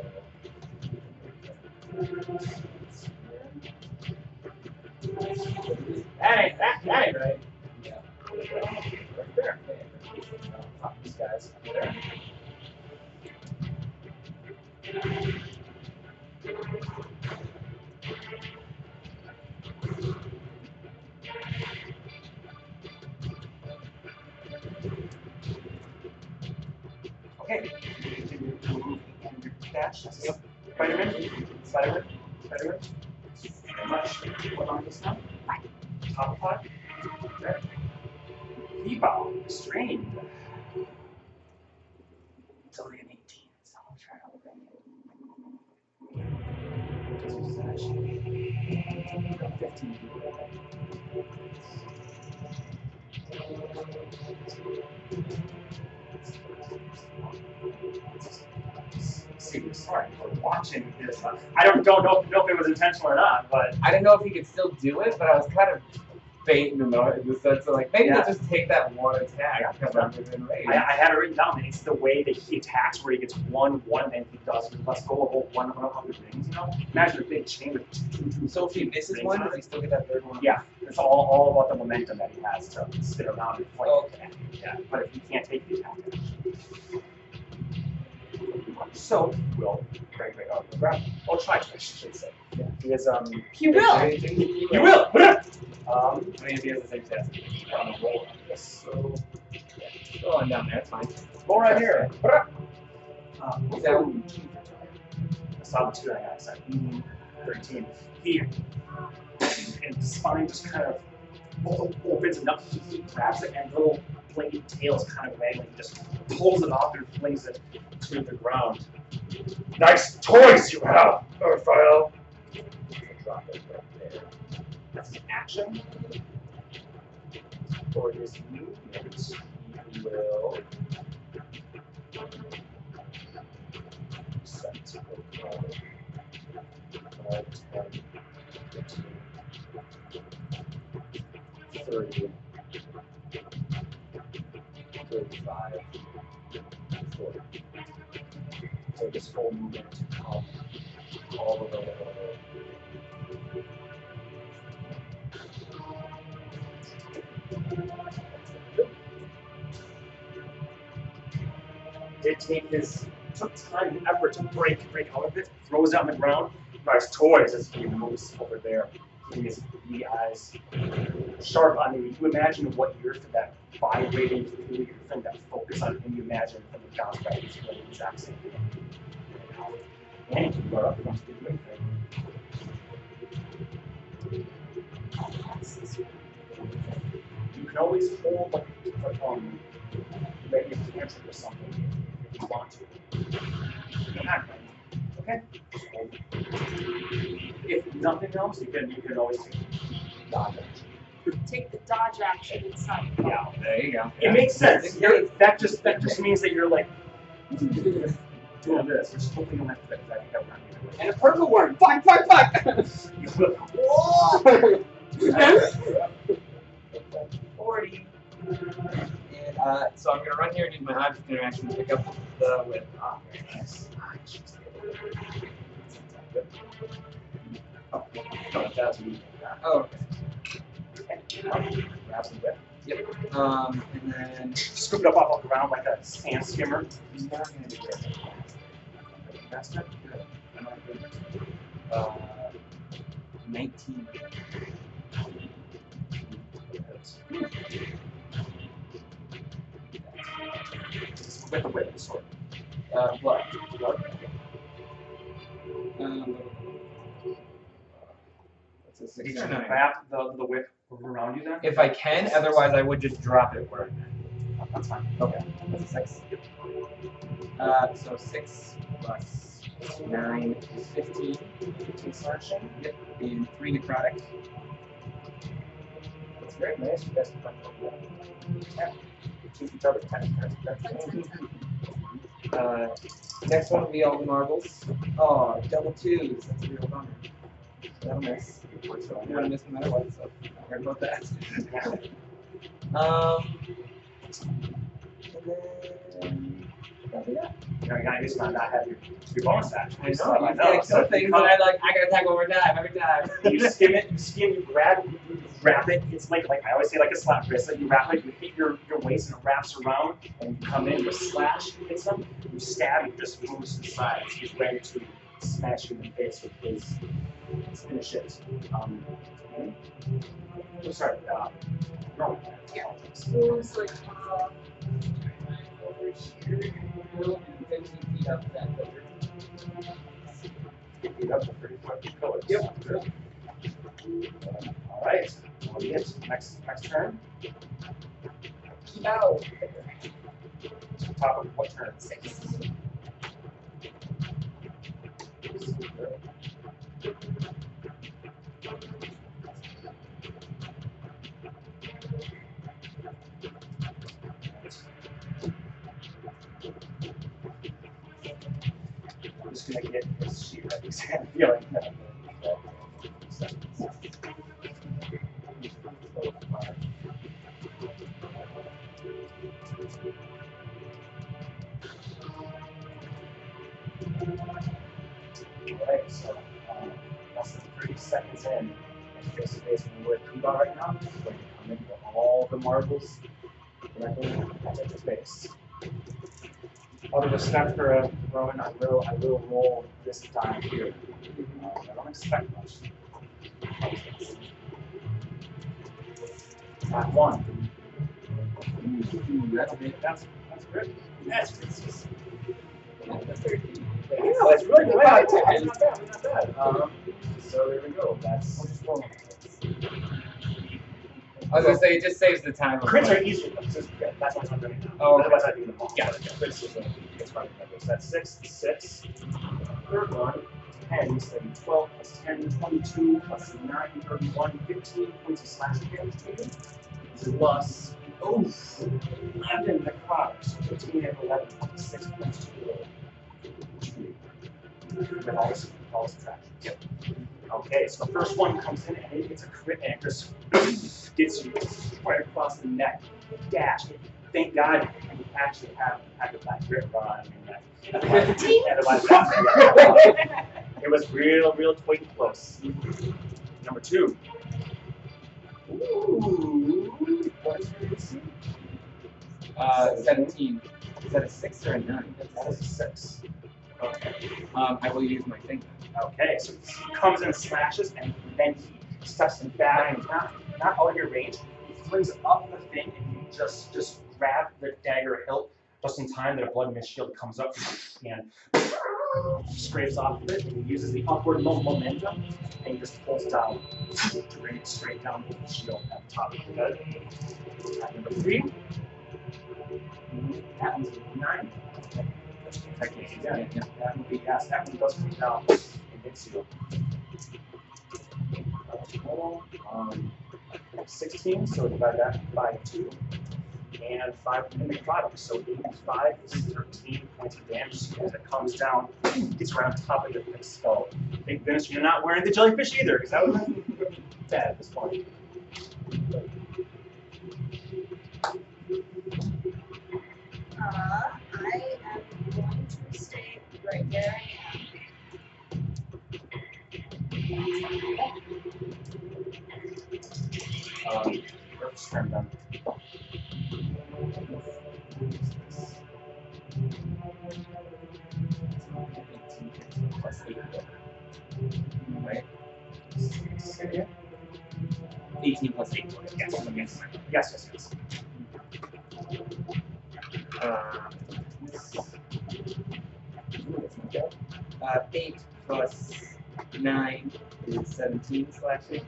That that, ain't right. Yeah. Right there. Fuck these guys. There. Spider-Man. Spider-Man. Don't don't know, know if it was intentional or not, but I didn't know if he could still do it, but I was kind of baiting him out in the sense of like, maybe Yeah. he'll just take that one attack because I'm within range. I, I had it written down. and It's the way that he attacks, where he gets one, one, and he does. He lets go of all one hundred rings. You know, imagine a big chain of two, two, two. so if he misses one, does he still get that third one? Yeah, it's all, all about the momentum that he has to spin around and play. Okay. Yeah, but if he can't take the attack, so will Greg Greg out the ground. Or try to, I should say. Yeah, he is um. You will. You will. Um, I mean, if he has the same stats. on a roll. Yes. So Go on down there, it's fine. go right here. Um, Is that- I saw the two I got. So thirteen. He and the spine just kind of opens enough. He, he grabs it and little bladed tails kind of waggling. Just pulls it off and flings it to the ground. Nice toys you have, Urfael. Drop it right there. That's an action. For his movement, he will. Set to go five, ten, fifteen, thirty, thirty-five, forty. So this movement come all the way over. Did take his took time and effort to break break out of it, throws it on the ground. Nice toys as he moves over there his beady eyes sharp on you. You imagine what you're for that vibrating through your thing, that focus on him. You imagine from the down right, the exact same thing. And you go up and do anything. You can always hold um, a cantrip or something if you want to. Okay. Just hold it. If nothing else, you can you can always take dodge action. Take the dodge action inside. Yeah. There you go. It makes sense. You're, that just that just means that you're like doing this. You're just hoping on that I think that would not be the way. And a purple one. Fuck, fuck, fuck. You will. Whoa! [LAUGHS] Forty. And uh, so I'm gonna run here and use my object interaction to pick up the whip. Ah, very nice. Oh, yep. Um, and then Scoop it up off the ground like a sand skimmer. I'm not gonna do it. That's not good. Not good. Uh, 19. with the whip, sword. Uh? What? Um, what's a six You or can nine? wrap the, the whip around you then? If I can, otherwise I would just drop it where. That's fine. Okay, that's a six. Uh, so six plus nine is fifteen. Fifteen slashing. Yep, and three necrotic. That's very nice. You guys can punch over that. Yeah. Each other. Ten. That's, that's, Uh, next one will be all the marbles. Oh, double twos. That's a real bummer. That'll miss. So I'm gonna miss no matter what. So not worried about that. [LAUGHS] um, and then you know, you gotta just not, not have your, your bonus action. I know. So, You gotta So things, come- I like. I gotta one more time every time. [LAUGHS] you skim it, you skim, you grab, you, you wrap it. It's like, like I always say, like a slap bracelet. You wrap it, you hit your, your waist, and it wraps around, and you come in, you slash, you hit some, you stab, it just moves to the sides. He's ready to smash you in the face with his, his finishes. Um, oh, sorry, uh, no. Moves like uh, Over here, and fifteen feet up that pillar. Feet up to 30 foot pillars. Yep. All right. Well, yes, next next turn. No. Top of what turn? Six. I'm just gonna get his sheet ready. 'cause I'm feeling that. So um, less than 30 seconds in, face to face with Kebou right now. I'm going to come into all the marbles directly at his face. Out of respect for uh, Rowan, I will I will roll this time here. Uh, I don't expect much. Not one. That's. That's that's good. That's. Yeah, that's really good. That's not bad. Not bad. Um, so there we go. That's I was gonna say it just saves the time. crits are easier. That's. That's what I'm doing now. Oh, okay. Otherwise I'd do them all. Yeah, crits is a it's fine. So that's six, six. Third one, 10, so 12 plus 10, 22 plus 9, 31, 15 points of slashing damage taken. Plus, oof, 11 necrotics. 15 and 11, 26 points to roll. With all this, all this subtraction. Yep. Okay, so the first one comes in and it, it's a crit and it just gets you right across the neck. Dash. Thank God you actually have, have the black grip on your neck. Otherwise, otherwise it was real, real tight and close. Number two. Ooh, what is your AC? Uh, seventeen. Is that a six or a nine? That is a six. Okay. Um, I will use my thing. Okay, so he comes and slashes, and then he steps back, not not out of your range. He flings up the thing, and you just just grab the dagger hilt just in time that a blood mist shield comes up and scrapes off of it, and he uses the upward momentum, and just pulls down to bring it straight down with the shield at the top of the head. Number three. That one's nine. Technically, yeah, yeah, that would be yes. That one does come down and hits you. Uh, total, um, 16, so divide that by 2. And 5 in the product, so 85 is 13 points of damage as it comes down, gets around top of your thick skull. Thank goodness you're not wearing the jellyfish either, because that would be bad at this point. Uh, right there. Um. Right? 18 plus 8. Yes, yes, yes, yes, yes. Uh, uh, 8 plus 9 is 17 slashing.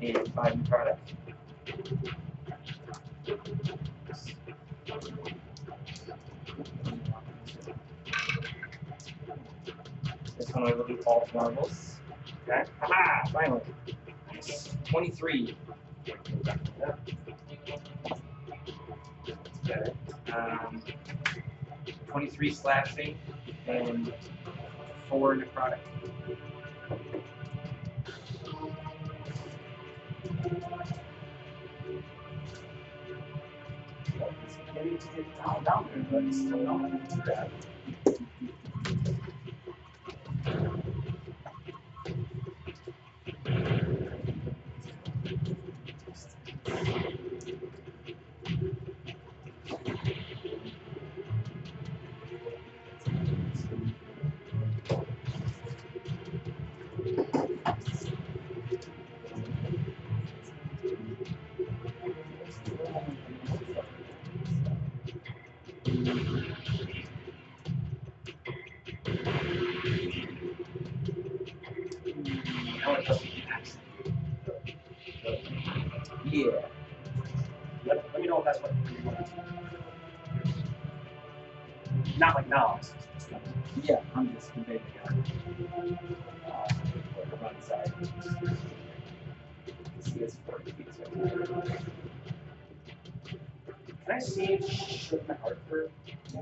And 5 in product. This one I will do all marbles. Okay. Haha! Finally. 23. Better. Um, 23 slashing and 4 necrotic. Beginning to get down, down there, but it's still not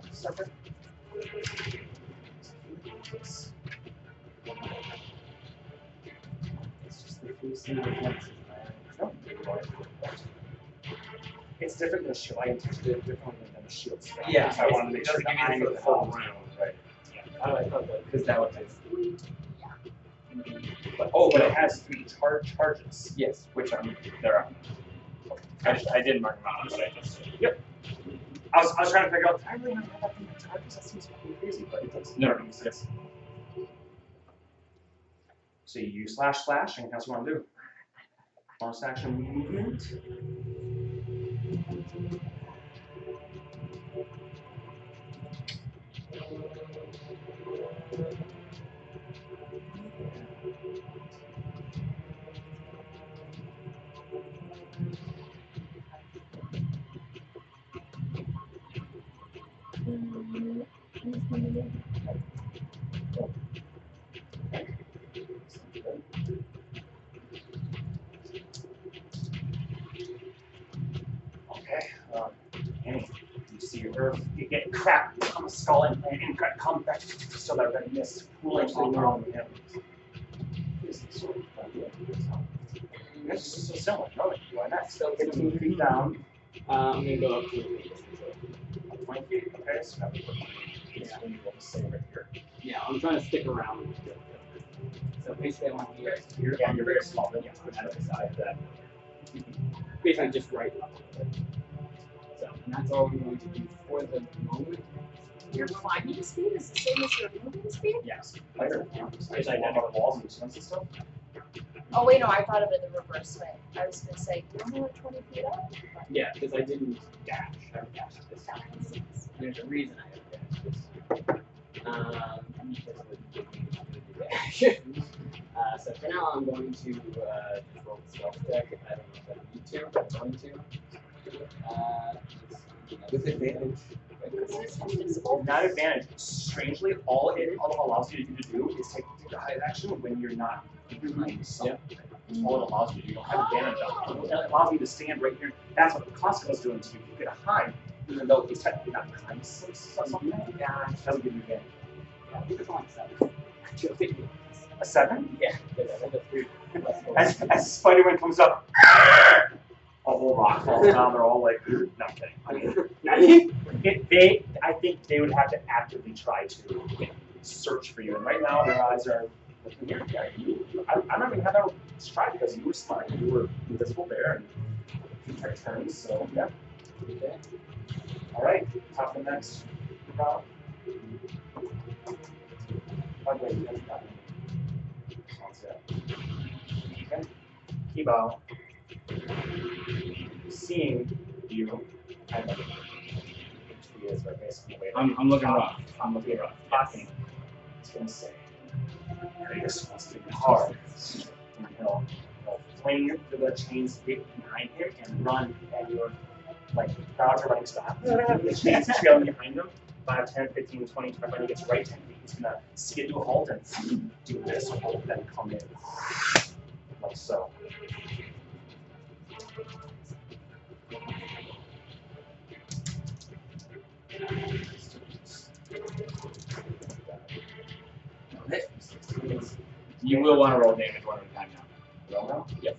for? It's just the It's different than shield. I interpreted it differently than a shield spell. Yeah, I wanted to make it sure that give you I the full the round, Right. I oh, I thought that because that was his. But, oh, but it has three charge charges, Yes. which I'm there. Are. I, just, I didn't mark them out, but I just. I was, I was trying to figure out. Did I really have that many charges? That seems fucking crazy, but it does. No, it makes sense. So you use slash slash, and that's what I'm do. Bonus action movement. Okay. Um, Annie, you see her, you get cracked on the skull and, and, come back so that red mist pooling all around him. This is so similar. No, you are next. So 15 feet down, Uh, I'm gonna go up to the 20 feet. Okay, so that would work. It's when you roll the same right here. Yeah, I'm trying to stick around. So basically, I want to here. Here, yeah, you're very small, but yeah, on the side of that. Mm-hmm. Basically, just right up. So, and that's all we're going to do for the moment. Your climbing speed is the same as your moving speed? Yes. Later. Yeah. There's identical walls and defensive stuff. Oh wait, no, I thought of it the reverse way. I was gonna say, you're only like twenty feet up. Yeah, because I didn't dash. I haven't dashed this time. There's a reason I haven't dashed this. Um, because it would give me the dash. uh, so for now, I'm going to uh, just roll the stealth check. I don't know if I need to, but I'm going to. Uh, With advantage. Is this invisible? Advantage. Strangely, all it all it allows you to do is take the hide action when you're not behind something. That's all it allows you to do. You don't have advantage on it. It allows you to stand right here. That's what the Costco's doing to you. You get a hide, even though he's technically not behind some- some- something. Mm-hmm. Yeah, it doesn't give you advantage. yeah, I think it's only seven. [LAUGHS] A seven? yeah, because I think the three. As, as Spider-Man comes up, a [LAUGHS] whole rock falls [LAUGHS] down. They're all like, no I'm kidding. I mean, it, [LAUGHS] they, I think they would have to actively try to search for you. And right now, their eyes are looking here. Yeah, you, I, I'm not even having to try because you were smart. You were invisible there and you took turns. So yeah. Okay. All right. Top the next round. By the way, you guys got me. Sounds good. Okay. Kebou. Seeing you, I know which he is, but basically wait. I'm, I'm looking rough. I'm looking rough. Talking. It's gonna say. This wants to be hard. And he'll, he'll fling the chains behind him and run at your like crowds are running stop. the chains [LAUGHS] trailing behind him. 5, 10, 15, 20, 25, when he gets right 10 feet, he's gonna skid to a halt and do this, hold, then come in. Like so. You will want to roll damage one at a time now. Well, now? Yep.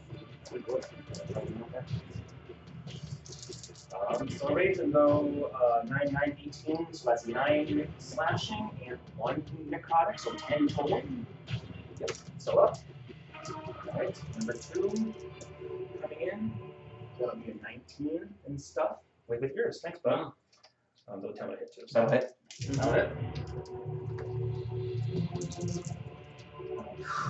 Um, so Raven though, uh, 9, 9, 18, so that's 9 slashing and 1 necrotic, so 10 total. Yep, so up. Alright, number 2 coming in. That'll be a 19 and stuff. Wait with yours, thanks, bud. Wow. Um, they'll tell me to hit too. So hit. Not it.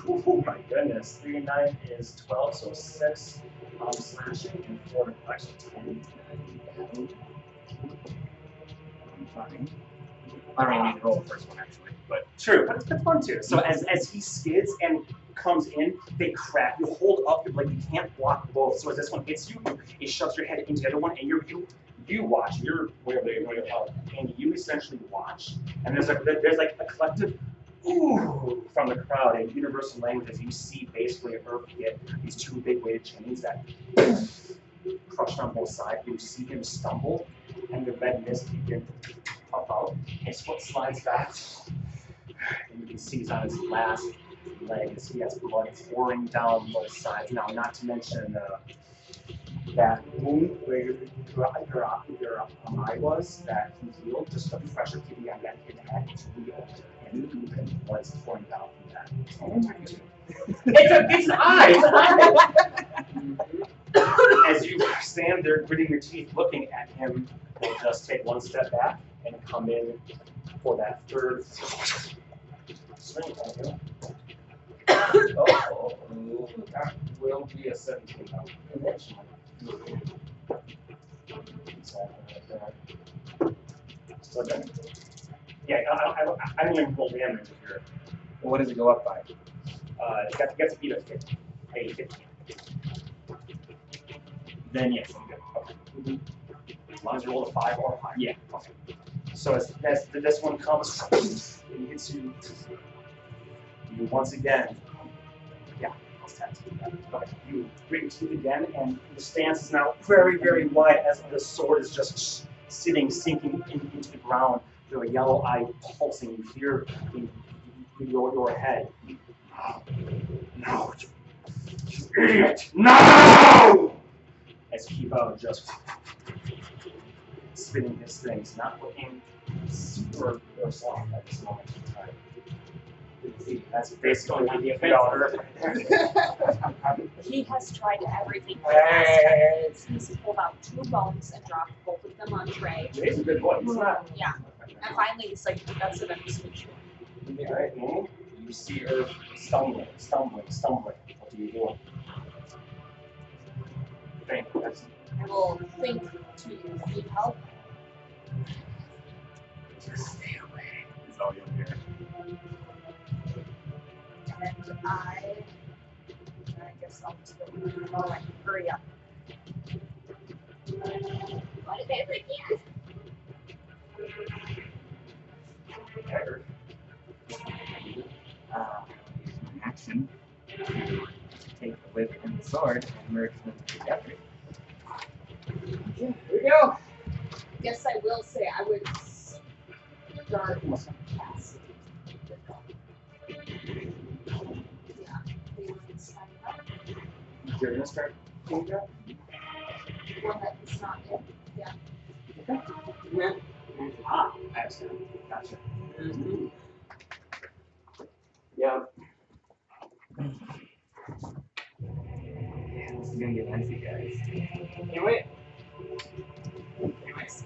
Oh my goodness, three and nine is twelve, so six um, slashing and four actually ten. Fine. I don't even need to roll the first one actually, but True, but it's good fun too. So as, as he skids and comes in, they crack. You hold up, you're like you can't block both. So as this one hits you, it shoves your head into the other one, and you're you you watch. You're they where you're out, and you essentially watch. And there's a there's like a collective ooh from the crowd in universal languages. You see basically Urf get these two big weighted chains that [SNIFFS] crushed on both sides. You see him stumble, and the red mist begin to pop out. His foot slides back. And you can see he's on his last leg as he has blood pouring down both sides. Now, not to mention uh, that wound where your, your, your, your um, eye was that he healed, just the pressure keeping on that hit head to the and and blood's pouring down from that. it's, a, it's an eye! It's an eye! As you stand there gritting your teeth looking at him, you'll just take one step back and come in for that third swing. Thank you. Oh, oh, that will be a 17 now. Uh, yeah, I, I, I, don't even roll damage you're, Well, what does it go up by? uh, it gets, to get to beat a 50, a 50. Then yes, I'm good. Okay. As long as you roll a 5 or higher. Yeah. Okay. So as, as this one comes and hits you, you once again, yeah, plus 10. Okay. You your teeth again, and the stance is now very, very wide as the sword is just sitting, sinking in, into the ground. Your yellow eye pulsing. You hear in, in your, your head. No, you, you idiot! No! As Kebou just spinning his things, not looking super or soft at this moment in time. That's basically what the offense [LAUGHS] He has tried everything. for Hey. the past 10 minutes. He's pulled out two bones and dropped both of them on tray. He's a good boy. He's not. Yeah. And finally, he's like, that's it, I'm just gonna chew. Alright, you see her stumbling, stumbling, stumbling. What do you do? Think. That's I will think to need help. just stay away. Is all you'll hear. And I, I guess I'll just go, oh, wait, hurry up. What is it again? Haggard. Uh, use my action to take the whip and the sword and merge them together. Here we go. Guess I will say I would start with some. You're gonna start doing that? Yeah. Ah. Excellent. Gotcha. Mhm. Yeah. This is gonna get messy, guys. Can't wait. [LAUGHS] Anyways.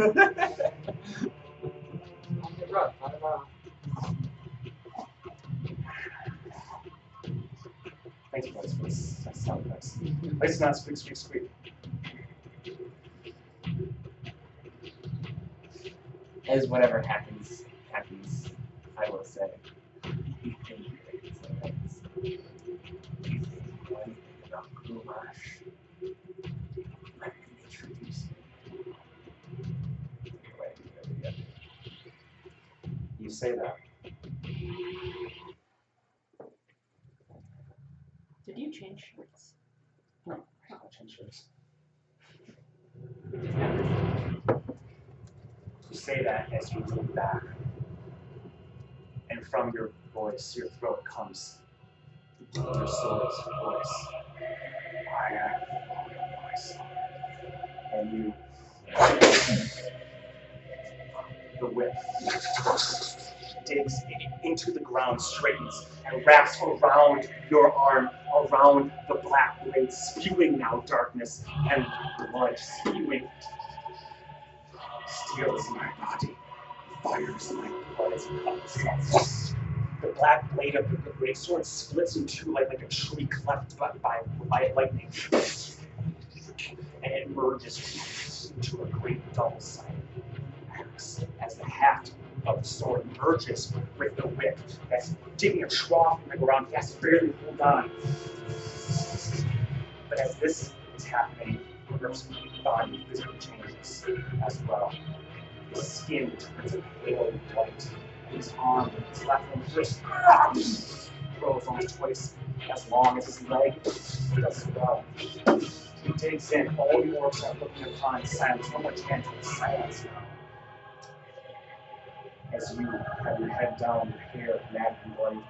On That sounds nice. Least not squeak, squeak, squeak. As whatever happens, I will say. You think it's a nice. You think one thing about goulash. Let me introduce you. Anyway, there we go. You say that. Did you change shirts? I'll change yours. You say that as you lean back. And from your voice, your throat comes your soul's voice. I am voice. And you the whip digs into the ground, straightens, and wraps around your arm, around the black blade, spewing now darkness and blood, spewing. Steals my body, fires my blood as it comes. The black blade of the great sword splits in two like, like a tree cleft by, by, by lightning. And it merges into a great double-sided axe as the haft of the sword merges with the whip that's digging a trough in the ground. He has to barely hold on. But as this is happening, Grip's body physically changes as well. His skin a pale white, his arm, his left and wrist, grows almost twice as long as his leg does well. He digs in. All the orcs are looking upon silence. No more chanting silence now as you have your head down, your hair matted and bloody.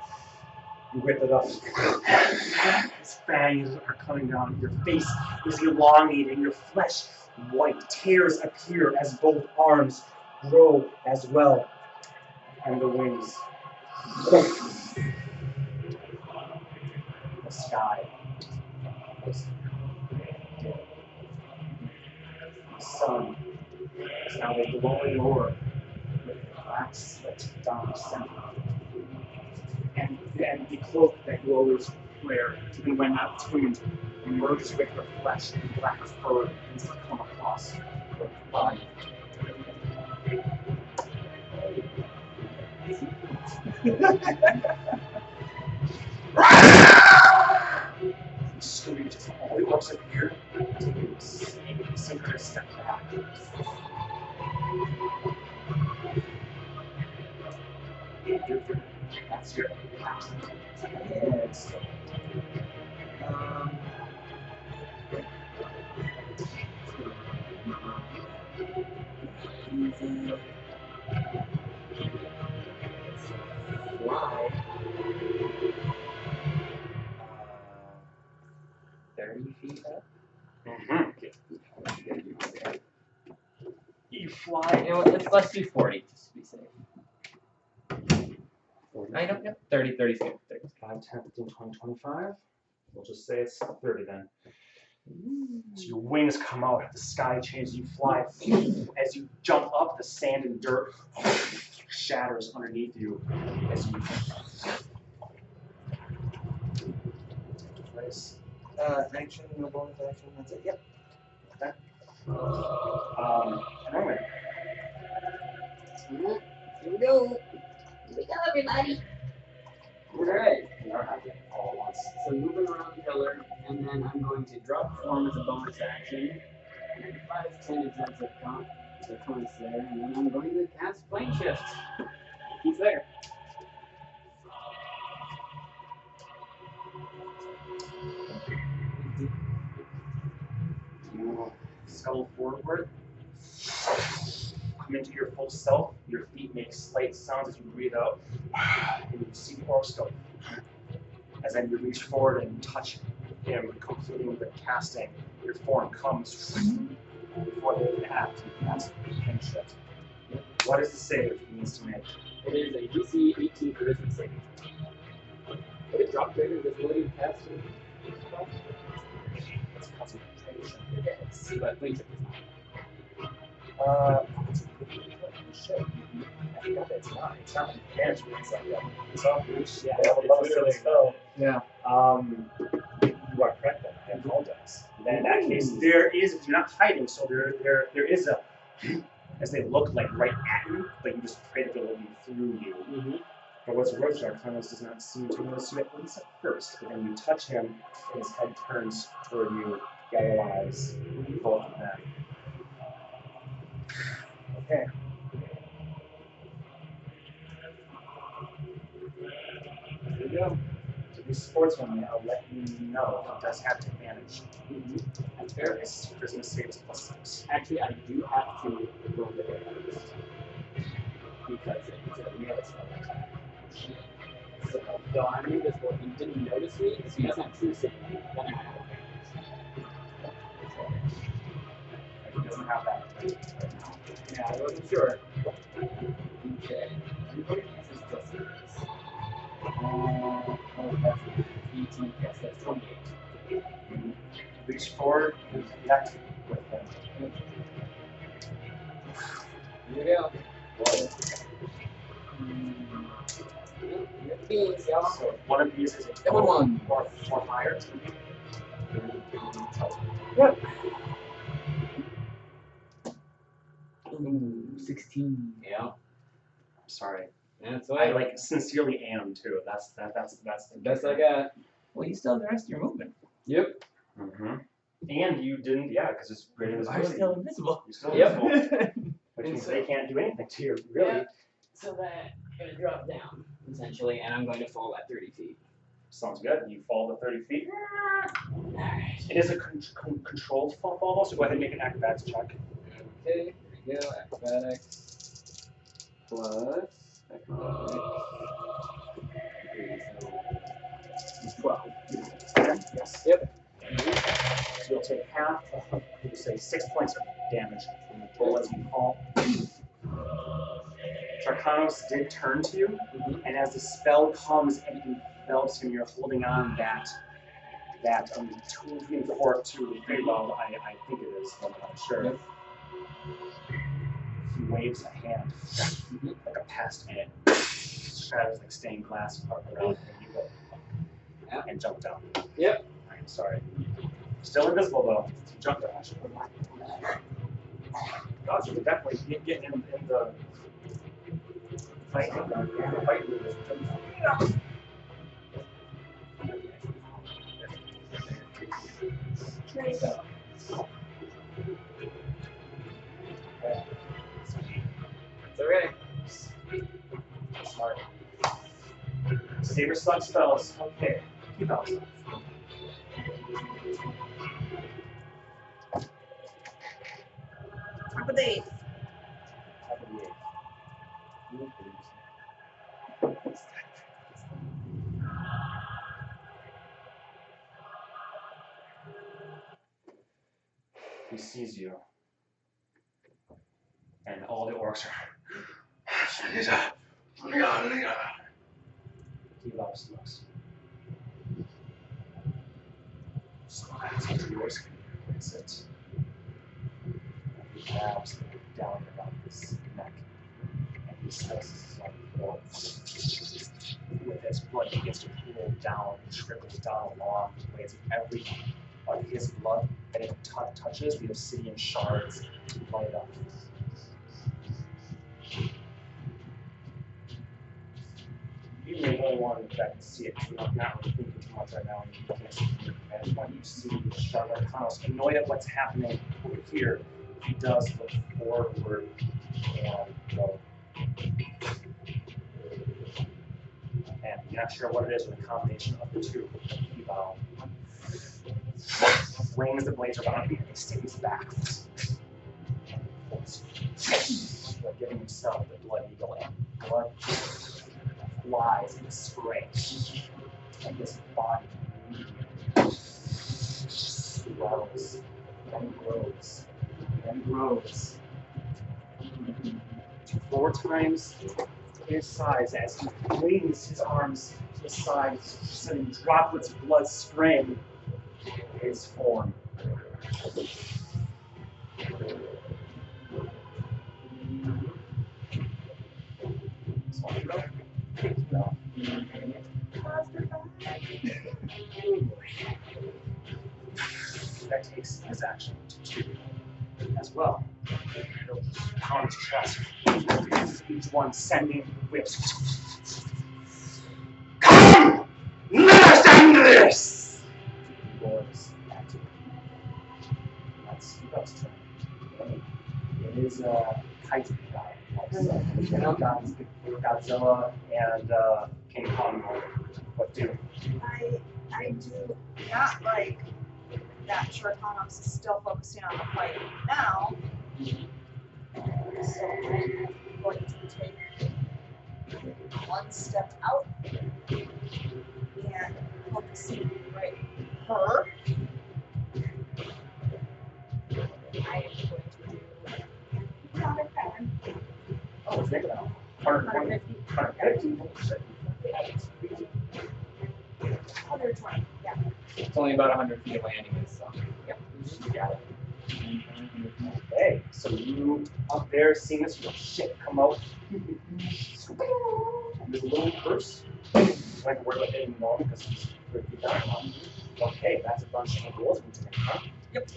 You whip it up. His fangs are coming down. Your face is elongated. Your flesh white. Tears appear as both arms grow as well. And the wings. The sky. is dim. The sun is now a glowing orb with black slit down the center. And, and the cloak that always wear, even when not tuned, merges with the flesh and black fur and to come across your body. Scream just all the orcs appear to you, synchronous step back. That's your Yes. Um, Fly. Uh, 30 feet up? Mm-hmm. You fly. You know let's, let's do 40 just to be safe. I don't know. 30, 30, 30. 5, 10, 15, 20, 25. We'll just say it's 30 then. So your wings come out, the sky changes, you fly. As you jump up, the sand and dirt shatters underneath you as you place. Uh, action, no bonus action, that's it. Yep. Um, Norman, Alright, Here we go. Here we go, everybody. Alright. you are happy all at once. So moving around the pillar, and then I'm going to drop form as a bonus action. And five, ten attempts of con, the cons there, and then I'm going to cast plane shift. He's there. You scuttle forward, come into your full self. Your feet make slight sounds as you breathe out, and you see the orcs go. As then you reach forward and touch him, completing the casting. Your form comes before they can act. You cast kinship. What is the save he needs to make? It is a DC 18 charisma saving. Would it drop greater visibility to cast? It's a concentration. It is, but plane shift is not. Uh, shit. I forgot that it's not. It's not management. It's like a it's all reach. Yeah, it's level literally- spell. Yeah. Um, you are correct then. I apologize. Then in that case, there is you're not hiding, so there there there is a as they look like right at you, but you just pray that they're looking through you. Mm-hmm. But what's worse, Arcanos does not seem to notice you at least at first. But then you touch him, and his head turns toward you, yellow eyes, both of them. Okay. Here we go. To be sportsman, I'll let you know he does have advantage. Mm-hmm. That's fair. His charisma saves plus six. Actually, I do have to roll the hit. Because it's a melee spell. So, though I'm invisible, he didn't notice me, so he doesn't have true He doesn't have that right now. Yeah, I wasn't sure. Okay. 18, yes, that's 28. Reach forward and connect with him. Here we go. Mm. Yep, we got the beans, y'all. So one of these is a Double one. or, or higher. Yep. Ooh, 16. Yeah. I'm sorry. That's I like sincerely am too. That's that that's that's the best I got. Well, you still have the rest of your movement. Yep. Mm-hmm. And you didn't, yeah, because it's greater You are visibility. still invisible. You're still Yep. invisible, [LAUGHS] which means so- they can't do anything to you, really. Yeah. So that I'm gonna drop down essentially, and I'm going to fall at 30 feet. Sounds good. You fall to 30 feet. Alright. It is a con- con- controlled fall, fall, though, so go ahead and make an acrobatics check. Okay, here we go. Acrobatics plus acrobatics. Three, 12. Yes. Yep. So you'll take half you say, six points of damage from the toll as you fall. Dracanos did turn to you, Mhm. and as the spell comes and envelops him, you're holding on that that um two between four to three well, I, I think it is, I'm not sure. Yep. He waves a hand like a past and it shatters like stained glass around and you go Yeah. and jump down. Yep. I'm sorry. Still invisible though. You jump down. I should put my- God, you could definitely get, get in, in the fight. In the fight with this. It's Saber slot spells. Okay. Keep out. Top of the eighth. Top of the eighth. He sees you. And all the orcs are. [SIGHS] He loves looks. So that's yours. release it. He grabs down around his neck and he slices his own throat. His blood begins to pool down and trickle down along the ways of every of his blood that it touches, the obsidian shards light up. You may only want to back and see it, because I'm not really thinking too much right now. and you can't see it. Want you to see the Charlotte Connell's annoyed at what's happening over here. He does look forward and go. And you're not sure what it is, or the combination of the two. He bow. Rings the blades around him and he stays back. Giving himself the blood eagle and blood flies and sprays. And his body swells and grows and grows. Four times his size as he flings his arms to the side, sending droplets of blood spraying his form. That takes his action to two as well. He'll pound his chest, each one sending whips. Come! Let us end this! Roars at you. That's Hugo's turn. It is uh, Kaiju guy. Godzilla, and uh, King Kong. What do? I I do not like that Shorthanos is still focusing on the fight now. So I'm going to take one step out and focusing right her. I am going to do another pattern. Oh, think about it. 150. 150. 120, yeah. It's only about 100 feet away anyways, so. Yep, you got it. Okay, so you up there seeing this, go, shit, come out. There's a little curse. Like we're like in normal because he's pretty down. Okay, that's a bunch of rules we to make, huh? Yep.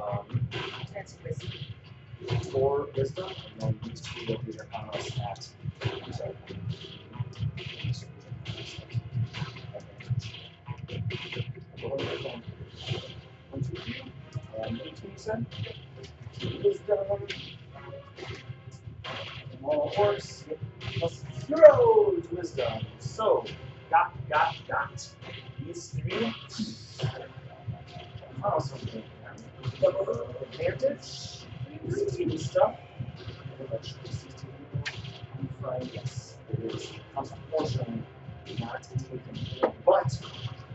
Um, That's wisdom. for wisdom, and then these two will be your combos at. I'm sorry. One, You said? Wisdom. Small horse, plus zero to wisdom. So, got, got, got. These three. Something. Advantage. 16 stuff. Yes, it is unfortunately not taken. But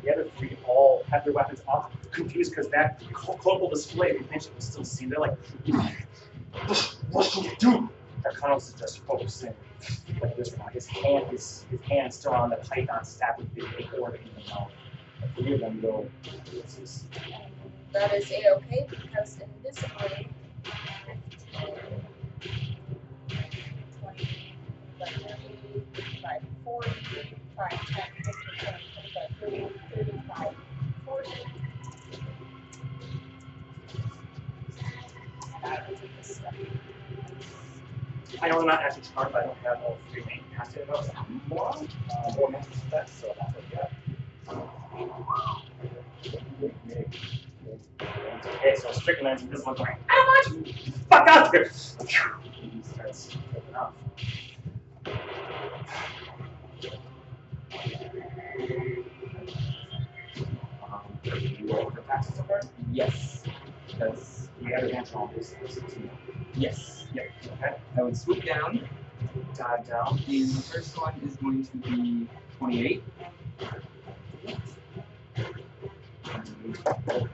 the other three all have their weapons off, confused because that global display they mentioned was still seen. They're like, what should we do? Arcanos is just focusing like this now. His hand, his, his hand's still on the python staff with the orb in the mouth. The three of them go. This is That is a-okay because invisibly. 15, 20, 25, 40, 5, 10, 15, 20, 25, 30, 35, 40. I know I'm not actually charmed, but I don't have all three main passive it. Those more, uh, more master specs, so that's what we got. Okay, so Strickland's invisible going, I want you, fuck out of here! Starts taking off. Roll for taxes over? Yes. Because, You have advantage on this, yes. yep, okay, I would swoop down, dive down. and the first one is going to be 28. Roll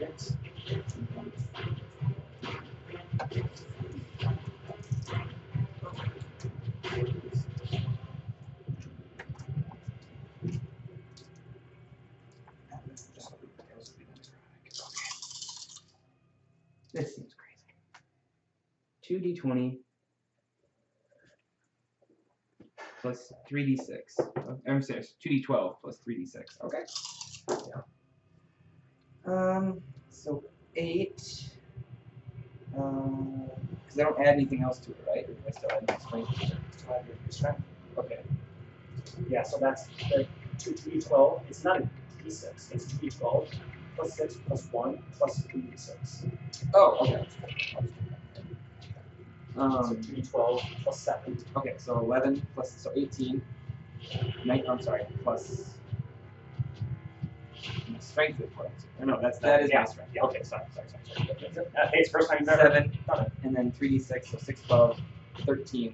This seems crazy. Two D twenty plus three D six. I'm sorry, two D twelve plus three D six. Okay. Yeah. Um. So eight. Um. Because I don't add anything else to it, right? I still strength? Okay. Yeah, so that's the two two D twelve. It's not a D six. It's two D twelve plus six plus one plus three D six. Oh. Okay. So Um. two D twelve plus seven. Okay, so 11 plus, so 18. Nine, I'm sorry, plus. my Strength is what I'm. No, that's, that is yeah. my strength. Yeah, okay, sorry, sorry, sorry. sorry. Uh, hey, it's the first time you've ever Seven, done it. and then 3d6, so 6, 12, 13.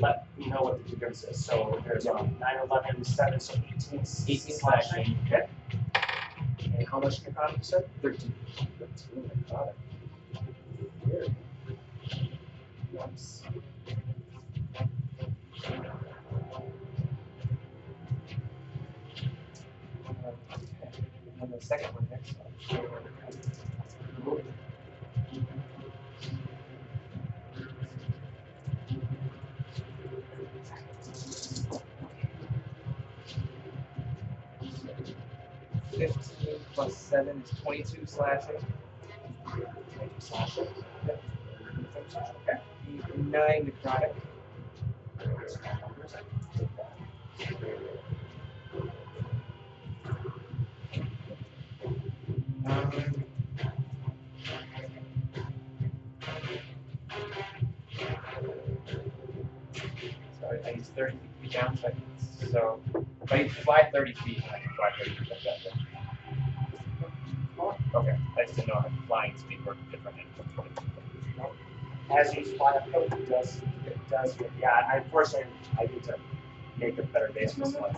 Let me know what the difference is. So there's um, 9, 11, 7, so 18. 18 slashing. Okay. And how much necrotic you said? 13. 13 necrotic. Weird. Nice. Okay. And the second one next. Plus seven is twenty-two slashing. Slashing. Yep. Okay. Nine necrotic. Um, so I use 30 feet down, so, I can, so if I fly 30 feet, I can fly 30 feet. Okay, I just didn't know how flying speed worked different than 20 feet. As you fly uphill, it does, it does, yeah, I unfortunately, I need to make a better base for this one.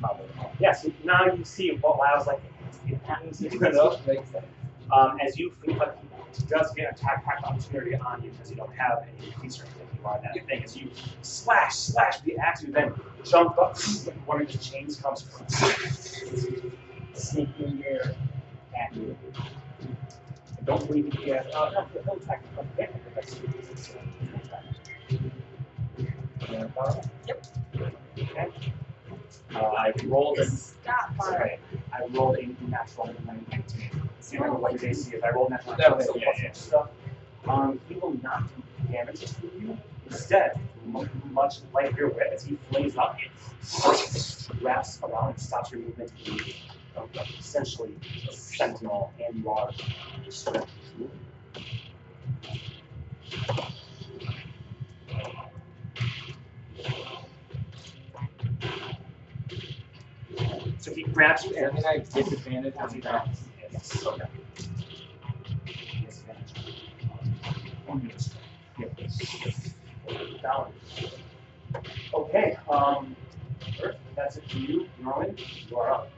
Probably. Yes, now you see what WoW's like. It happens, You know, Um, as you feel like he does get attack pack opportunity on you because you don't have any increase or anything. You are that thing. As you slash, slash the axe, you then jump up. One of the chains comes sneaking in there at. I don't believe he has. Uh, no, he'll attack you. Okay, that's Yep. Okay. Uh, I rolled a Stop, Mark. Sorry, I rolled a natural 19. See if I roll what his AC is. I rolled natural That 19, was- so yeah, plus yeah. extra stuff. Um, he will not do damage to you. Instead, much like your whip, as he flames up, wraps around and stops your movement. He, um, essentially, a sentinel, and distracted. So he grabs you I and think I have disadvantage on attacks. Yes, okay. Okay, um, That's it for you, Norman. You are up.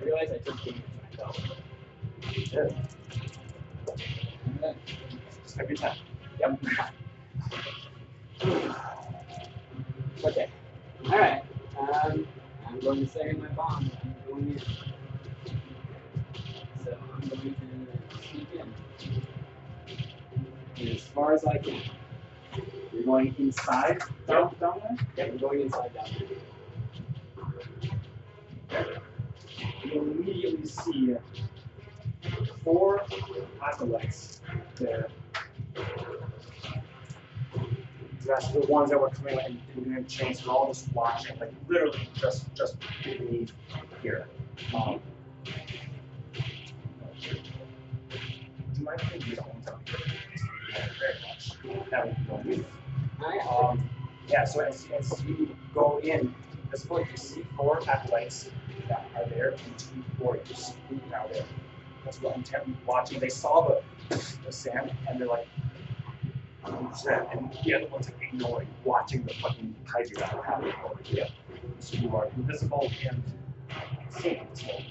I realize I took damage when I fell. Then- Just every time. Yep. okay. Alright. Um, I'm going to in my bomb. I'm going in. So I'm going to sneak in. And as far as I can. You're going inside down, down there? Yeah, we're going inside down there. You immediately see four acolytes there. That's the ones that were coming in and chains, we're all just watching, like literally just just beneath here. Um, do you mind if you don't tell me? Very much. That would be Um, yeah, so as, as you go in, this point you see four acolytes that are there and two warriors who are now there. That's what intently watching. They saw the, the sand and they're like, who's that? And the other one's like ignoring, watching the fucking kaiju that are happening over here. So you are invisible and seen this whole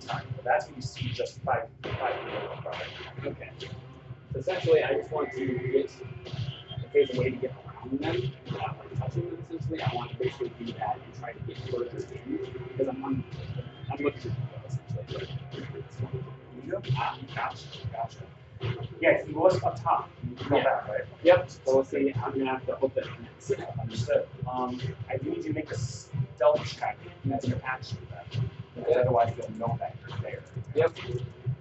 time. But that's what you see just five five. Okay. So essentially, I just want to get, if there's a way to get around them without like touching them, essentially, I want to basically do that and try to get further in because I'm on, I'm looking to essentially. You? Ah, gotcha, gotcha. Yeah, he was up top. You go Yeah. back, right? Yep. So we'll see. I'm gonna have to open it. Understood. Um, I do need you to make a stealth check as your action then. Because otherwise they'll know that you're there. Yep.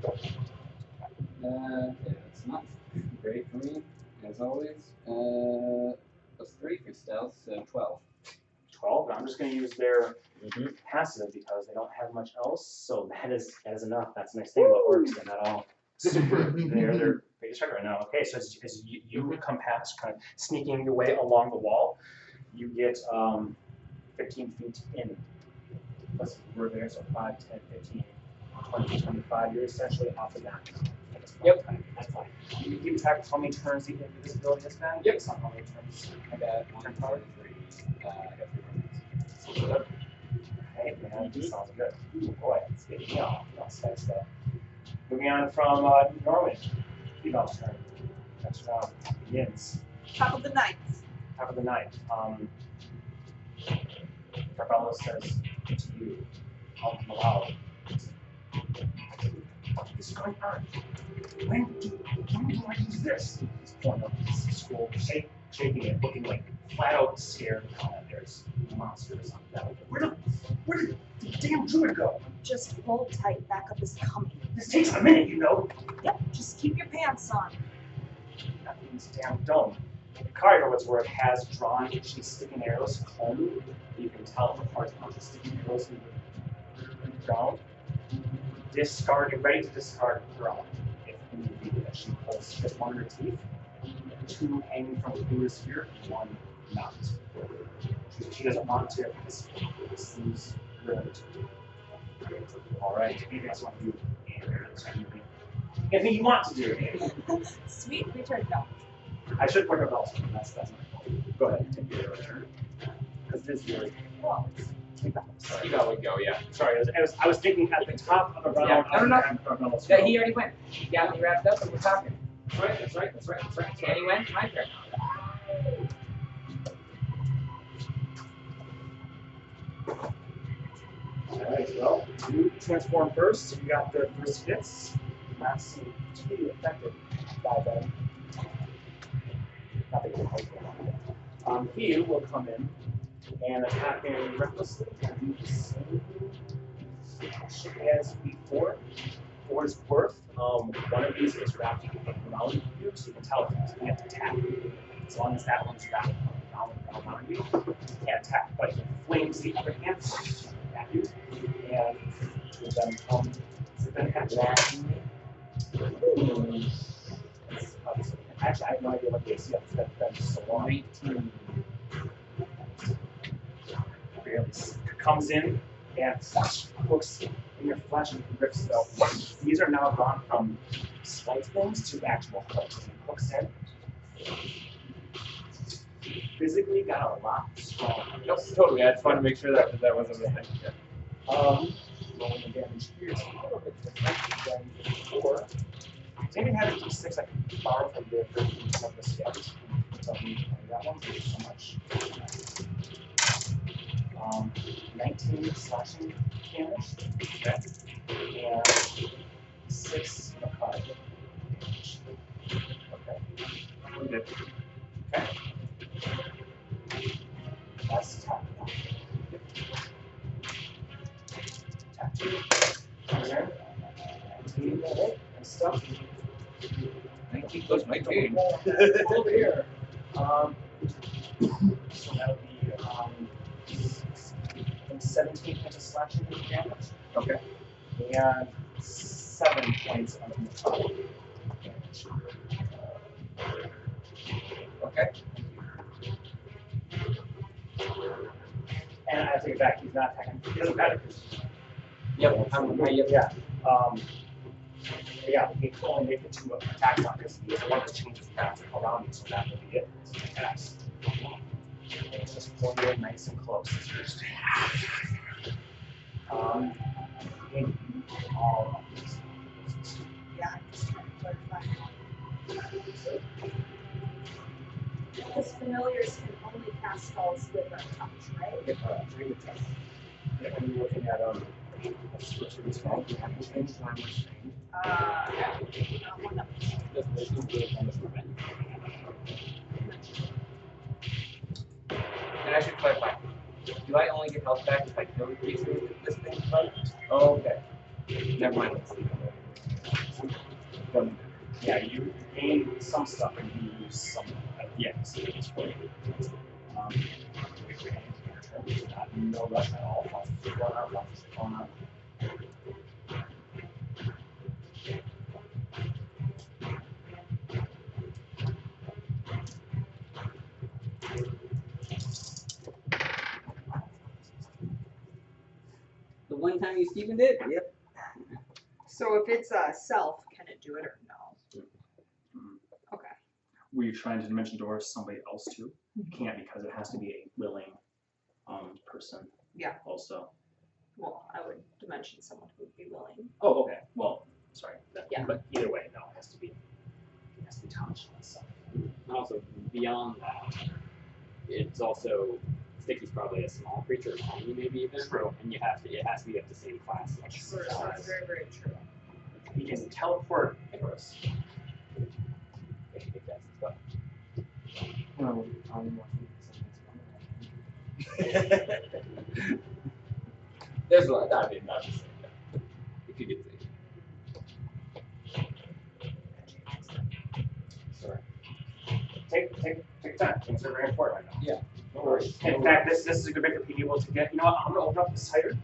Uh, yeah, it's not great for me, as always. Uh, plus three for stealth, so twelve. 12, and I'm just going to use their Mhm. passive because they don't have much else. So that is that is enough. That's the nice thing about orcs. They're not all super. [LAUGHS] they're they're biggest right now. Okay, so as, as you, you come past, kind of sneaking your way along the wall, you get um, 15 feet in. Plus we're there, so 5, 10, 15, 20, 25. You're essentially off the map. at this point in Yep. That's fine. You can keep track of how many turns the invisibility has been. Yep. Based on how many turns. I got one card, three. Uh, I got three cards. Hey, man, this sounds good. Ooh, boy, it's getting me off. That's nice stuff. Moving on from uh, Norway. Female's turn. Next round begins. Top of the night. Top of the night. Um, Carvalho says to you, um, aloud, What is going on? When do, when do I use this? He's pulling up his scroll, shaking it, looking like flat out scared that there's monsters on the battlefield. Where did, where did the damn druid go? Just hold tight. Backup is coming. This takes a minute, you know. Yep. Just keep your pants on. That means damn dome. Kari, for what's worth, has drawn she's sticking arrows home. You can tell the parts of she's sticking arrows the, in the ground. Discard, You're ready to discard ground. If need be, that she pulls just one of her teeth, two hanging from the fingers here, one not. She, she doesn't want to this, this lose her other two. All right, anything else you want to do? Anything you want to do? It, sweet return. No. I should put her belt on, that's, that's my fault. Go ahead, and take your turn. Because it is Well, sorry. Eva would go, yeah. Sorry, I was, I was, I was thinking at the top of the round. Yeah, no, no, no. I was gonna have Yeah, he already went. He got me wrapped up and we're talking. That's right, that's right, that's right, that's right. And he went. My turn. Alright, well, you transform first, so you got the first hits. Not seem to be affected by them. That Um, he will come in and attack him recklessly and do the same shit as before. For his worth, um, one of these is wrapped around you, so you can tell if he can't attack. As long as that one's wrapped around, around, around you, he can't attack. But he flames the other hand at you, and two of them come to the attack. Actually, I have no idea what the AC is. That's been so long. 19. S- comes in and hooks in your flesh and rips it out. These are now gone from slight things to actual hooks. And he hooks in. Physically got a lot stronger. Nope, totally. I just wanted to make sure that that wasn't a mistake. Um, rolling the damage here is a little bit different than before. Had a d6 I can borrow from the 13 of the scouts. Tell me that one, thank you so much. Um, 19 slashing damage. Okay. And 6 necrotic damage. Okay. Okay. That's top one. Tap two. Comes in. Nineteen, and stuff. 19 plus 19. Over here. Um, 17 points of slashing damage. Okay. And 7 points of damage. Okay. And I take it back, he's not attacking. He doesn't matter. Yep. Um, yep. Yeah. Um, yeah, we can only make the two attacks on this because the one that changes the around me, so that will be it. Attacks. You in nice and close. Um, I think you all of these. Yeah, I'm just trying to clarify. Because familiars can only cast spells with a touch, right? Uh, three to ten. Yeah, when you're looking at, um, switch to this one, you have to change language. Uh, not one of This this is the bonus movement. And I should clarify. Do I only get health back if I kill the creature with this thing? Oh, okay. Never mind. Matter. Yeah, you gain some stuff and you lose some at the end, so it's for. Um, no rush at all. The one time you Steven did? Yep. So if it's a self, can it do it or no? Okay. Were you trying to dimension door somebody else too? Mm-hmm. Can't because it has to be a willing um, person. Yeah. Also. Well, I would dimension someone who would be willing. Oh, okay. Well, sorry. That- Yeah. But either way, no, it has to be. It has to be touched and stuff. And also, beyond that, it's also Sticky's probably a small creature, a tiny maybe even. True. And you have to, it has to be up the same class. Like True, size. that's very, very true. He can teleport Icarus. If you think that's but No, I'm more [LAUGHS] There's a lot. That I mean, not just saying that. If you could say. Sorry. Take, take, take time. Things are very important right now. Yeah. No worries. In fact, this, this is a good way for people to get, you know what, I'm gonna open up the cider.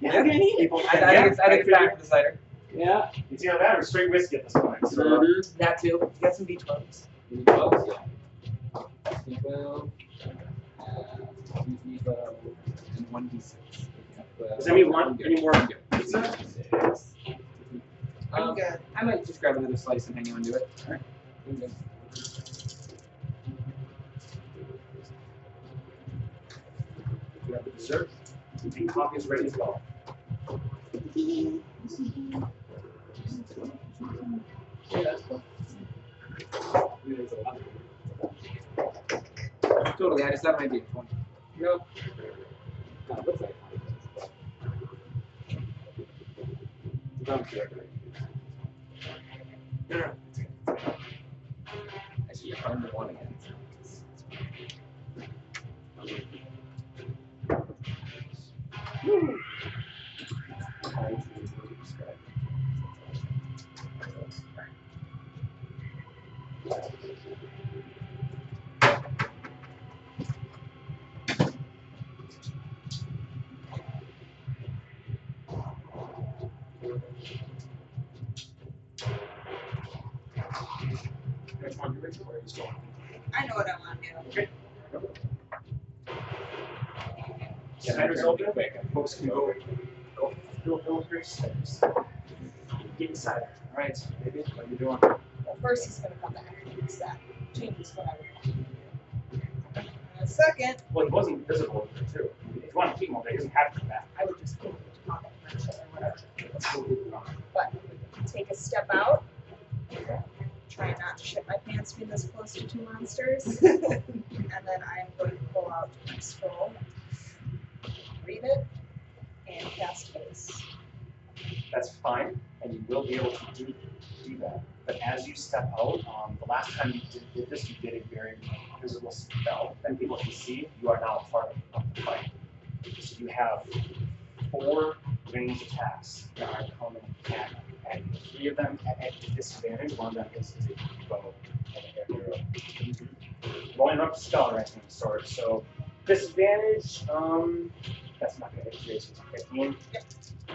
Yeah. People, I, I think it's, I think it's time for the cider. Yeah. It's either that or straight whiskey at this point, so. Mm-hmm. That too. You got some B12s. Twelve, yeah. Twelve. Uh, two twelve. And one D6. Does anyone want any more pizza? I'm Um. I might just grab another slice and hang on to it. Alright. You have the dessert. The coffee is ready as well. A. Totally, I just thought it might be a 20. No. No, it looks like I'm sure. No, under one again. I know what I want to do. Cider's open, folks can go, go fill, fill your ciders. Get cider, alright, baby, what are you doing? Well, first he's gonna come back that. Changes to second, Well, he wasn't visible close to two monsters. [LAUGHS] and then I'm going to pull out my scroll, read it, and cast haste. That's fine, and you will be able to do, do that. But as you step out, um, the last time you did, did this, you did a very visible spell that people can see. You are now a part of the fight. So you have four ranged attacks that are coming at you. And three of them at, at disadvantage. One of them is, is a bow and a arrow. Won't interrupt the spell of the sort. So disadvantage, um, that's not gonna hit you. It's 15.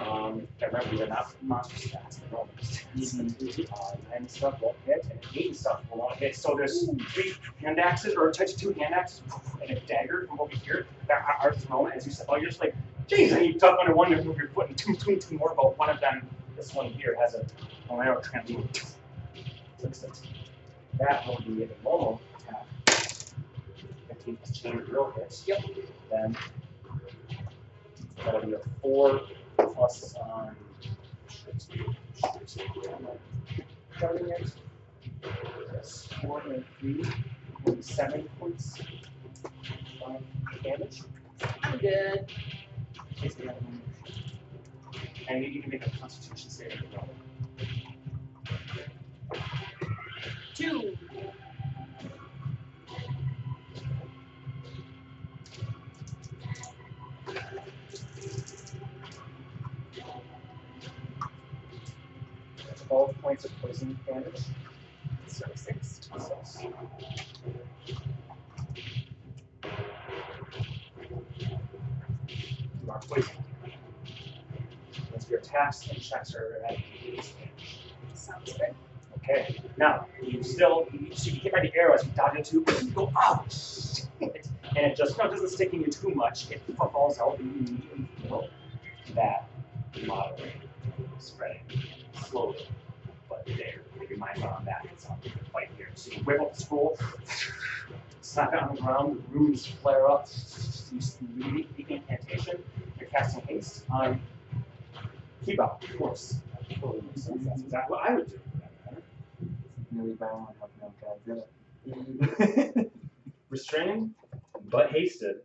Um, and remember, these are not monster stats, they're normal stats. Uh, nine and stuff won't hit, and eight stuff will not hit. So there's three hand axes, or of two hand axes, and a dagger from over here that are, thrown as you step out. You're just like, geez, and you duck under one to move your foot, and two, two, two more, but one of them, this one here, has a, an arrow trampoline. Six, six. That will be a normal attack. 15 plus chain drill hits. Yep. Then that'll be a four plus um. Starting it. That's four and three, will seven points. of damage. I'm good. I need you can make a constitution saving throw. Two. Twelve points of poison damage. So six. Six. You are poisoned. Once your attacks and checks are at Sounds good. Okay, now you still you, so you get ready the arrow as you dodge into it, you go, oh shit! And it just no, it doesn't stick in you too much. It falls out and you immediately feel that moderate spreading slowly, but there. Keep your mind on that. It's on right here. So you whip up the scroll, slap it on the ground, the runes flare up. You read the incantation. You're casting haste on Kebou, of course. That totally makes sense. That's exactly what I would do. Really violent helping out Godzilla. restrained but hasted.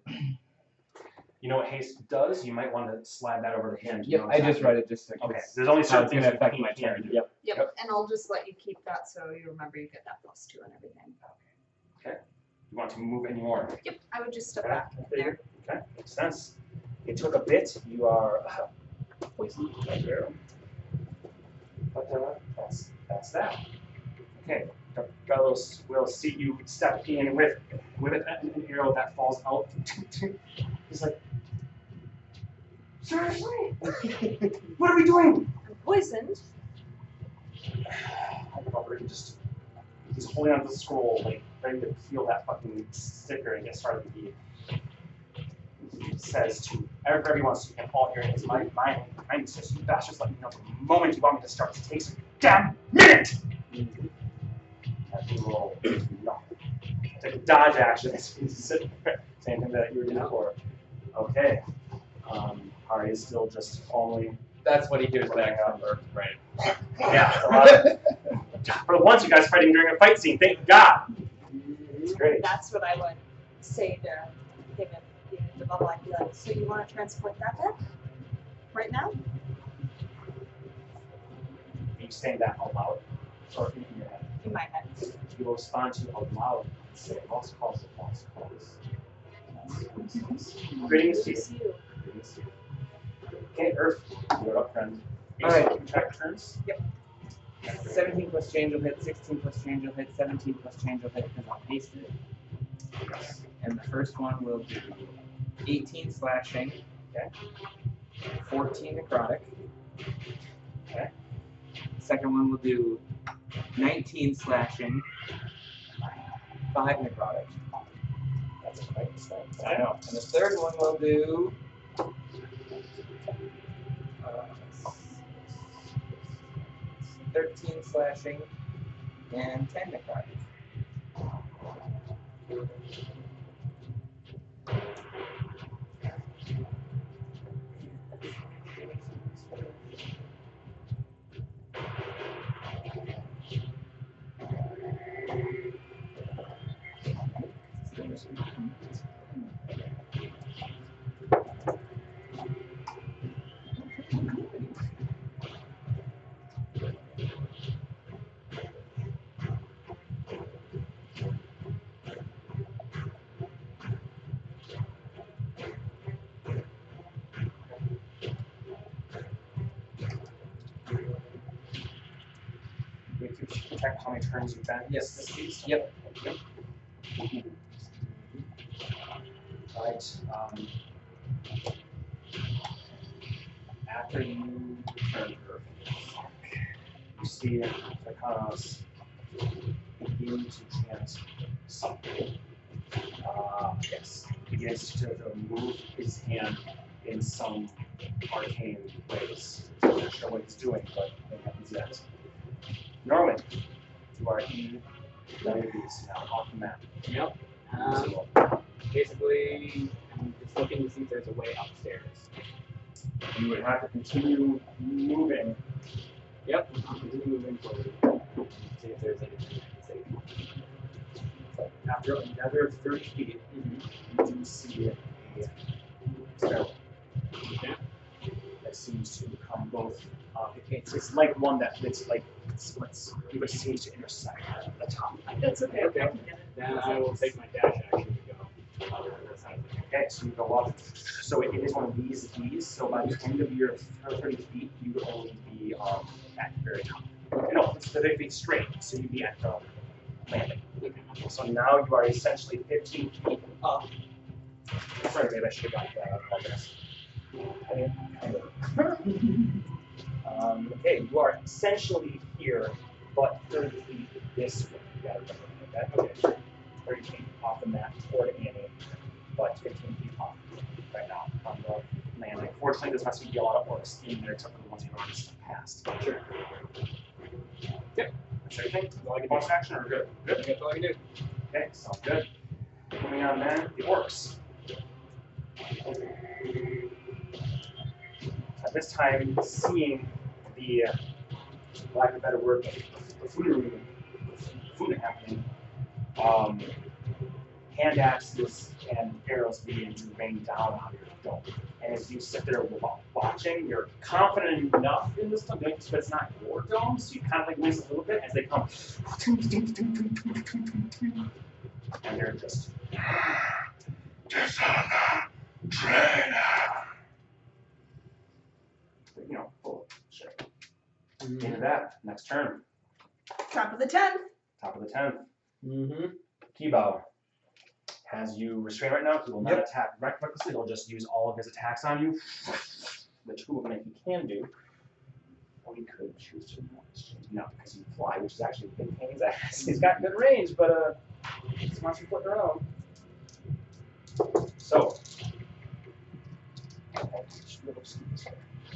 You know what haste does? You might want to slide that over to him. to Yep, I just exactly- read it just so Okay, 'cause there's only how certain it's things gonna that affect my turn. Yep. Yep. Yep. And I'll just let you keep that so you remember you get that plus two and everything. Okay. Okay. You want to move any more? Yep. I would just step Okay, back in there you there. Okay, makes sense. It took a bit. You are uh, [LAUGHS] poisoned right there. But uh, that's that's that. Okay, Gar- Garlos will see you step in with with an, an arrow that falls out. [LAUGHS] He's like, seriously, what are we doing? I'm poisoned. [SIGHS] I love just he's holding onto the scroll, like ready to peel that fucking sticker and get started. He, he says to every- everyone, so you can all hear it, is my my my says you bastards let me know the moment you want me to start. It takes a damn minute. That you roll. No. Take a dodge action. He's sitting [LAUGHS] there, Same thing that you were doing before. Okay. Um, Hari is still just only. That's what he hears back from Urf, right? Yeah, it's a lot of, [LAUGHS] for once, you guys fighting during a fight scene. Thank God. It's great. That's what I would say to him if the bubble. I'd be like, so you want to transport that back? Right now? Are you saying that out loud? Or in your head? In my head. You respond to and say, lost calls, lost calls. Greetings to you. Greetings to you. Okay, Urf, you're up, friend. All right. Track turns. 17 plus change will hit, 16 plus change will hit, 17 plus change will hit because I'm hasted. And the first one will do 18 slashing. Okay. 14 necrotic. Okay. Second one will do 19 slashing. 5 necrotic. That's. I know. And the third one will do. Uh, 13 slashing and 10 necrotic. Turns. Yes. This piece. Yep. Right. Um, after you return Urf, you see that Takanos begin to chant something. Uh, yes, begins to, to move his hand in some arcane ways. I'm not sure what he's doing, but it happens yet. Norman, you are in Diabetes now, off the map. Yep. Um, So, basically, I'm just looking to see if there's a way upstairs. you would have to continue moving. Yep. I'll continue moving forward. See if there's anything I can see. After another 30 feet, you do see a Okay. that that seems to come both. Uh, it- it's, it's like one that it's like splits, but seems to intersect at the top. That's okay. Okay. Then I will take my dash action to go. on the other side of the Okay, so you go up. So it, it is one of these these. So by the end of your 30 feet, you would only be um, at the very top. No, it's 30 feet straight. So you'd be at the landing. So now you are essentially 15 feet up. Sorry, maybe I should have got that on this. [LAUGHS] um, okay, you are essentially here, but 30 feet this way. You gotta remember that. Okay. 30 feet off the mat toward Annie, but 15 feet off right now on the landing. Fortunately, there's not going to be a lot of orcs in there except for the ones you already passed. Sure. Yep. That's everything. You want to bonus action or good? Good. That's all I can do. Okay, sounds good. Moving on then, the orcs. At this time, seeing the, uh, lack of a better word, the food, food happening, um, hand axes and arrows begin to rain down on your dome. And as you sit there watching, you're confident enough in this dome, but it's not your dome, so you kind of like wince a little bit as they come. And they're just. [SIGHS] You know, full of shit. Into that, next turn, Top of the ten. top of the tenth. Mm-hmm. Kebou has you restrained right now. He will not Yep. attack rec- recklessly. He'll just use all of his attacks on you. The two of them that he can do. Or he could choose to not. No, because you fly, which is actually a big pain in his ass. [LAUGHS] He's got good range, but uh, he's wants to put their own. So. I,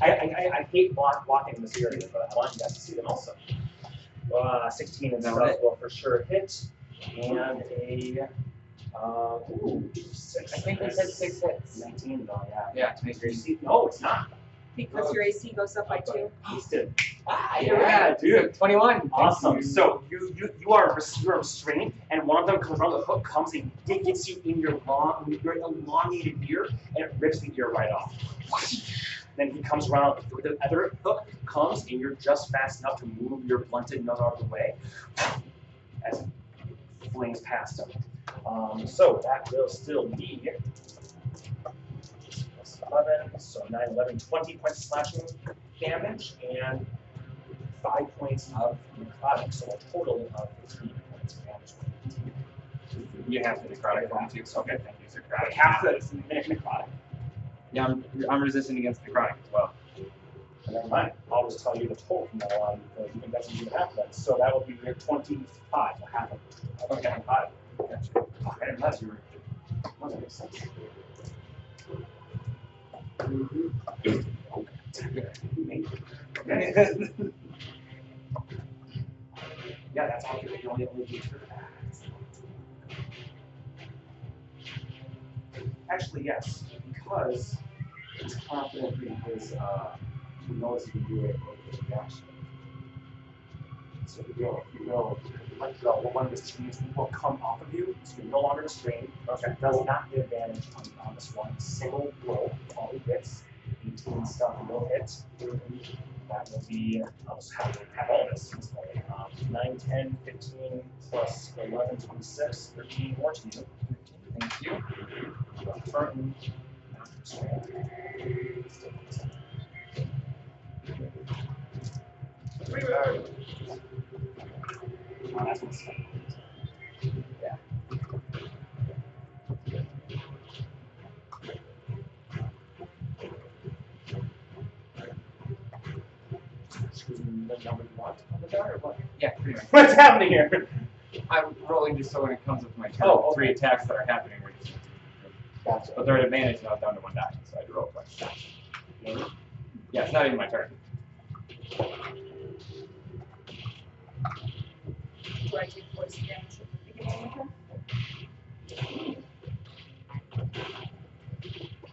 I, I, I hate block, blocking in this area, but I want you guys to see them also. Uh, 16 and That stuff one it? will for sure hit. And a uh, ooh, six. I think we said six hits. 19 though, yeah. Yeah, make Your green. AC no, it's not. Because your AC goes up by two. [GASPS] He's did. Ah, you're right. dude. Twenty-one. Awesome. So you, you you are res- you are restrained, and one of them comes around the hook, comes and it gets you in your long your elongated ear, and it rips the ear right off. Then he comes around, the other hook comes, and you're just fast enough to move your blunted nose out of the way, as it flings past him. Um, so that will still be plus 11, so 9, 11, 20 points of slashing damage, and 5 points of necrotic, so a total of 15 points of damage. You have to necrotic one too. So Okay, thank you. Necrotic, half the necrotic. Yeah, I'm, I'm resistant against necrotic as well. Never mind, I'll just tell you the total from now on, because uh, you think that's even half of that. So that would be your 25, so half of of 25. Gotcha. Ah, I didn't realize you were. Well, that sense. Okay. [LAUGHS] Yeah, that's all you only do. Actually, yes, because it's confident because uh, he knows he can do it with the reaction. So he will, he will, like the one of his teams will come off of you, so you're no longer restrained. Okay. That does not get advantage on, on this one single blow. All he gets, 18 stuff will hit. That will be, I'll just have, have all this. Um, 9, 10, 15, plus 11, 26, 13 more to you. Thank you. Not Oh, that's what's Yeah. The number you on the die or what? Yeah, pretty much. What's happening here? I'm rolling just so when it comes with my turn, Oh, okay. three attacks that are happening. Are Gotcha. But they're at advantage now down to one die, so I had to roll twice. Yeah, it's not even my turn. Do I take poison damage at the beginning of the turn?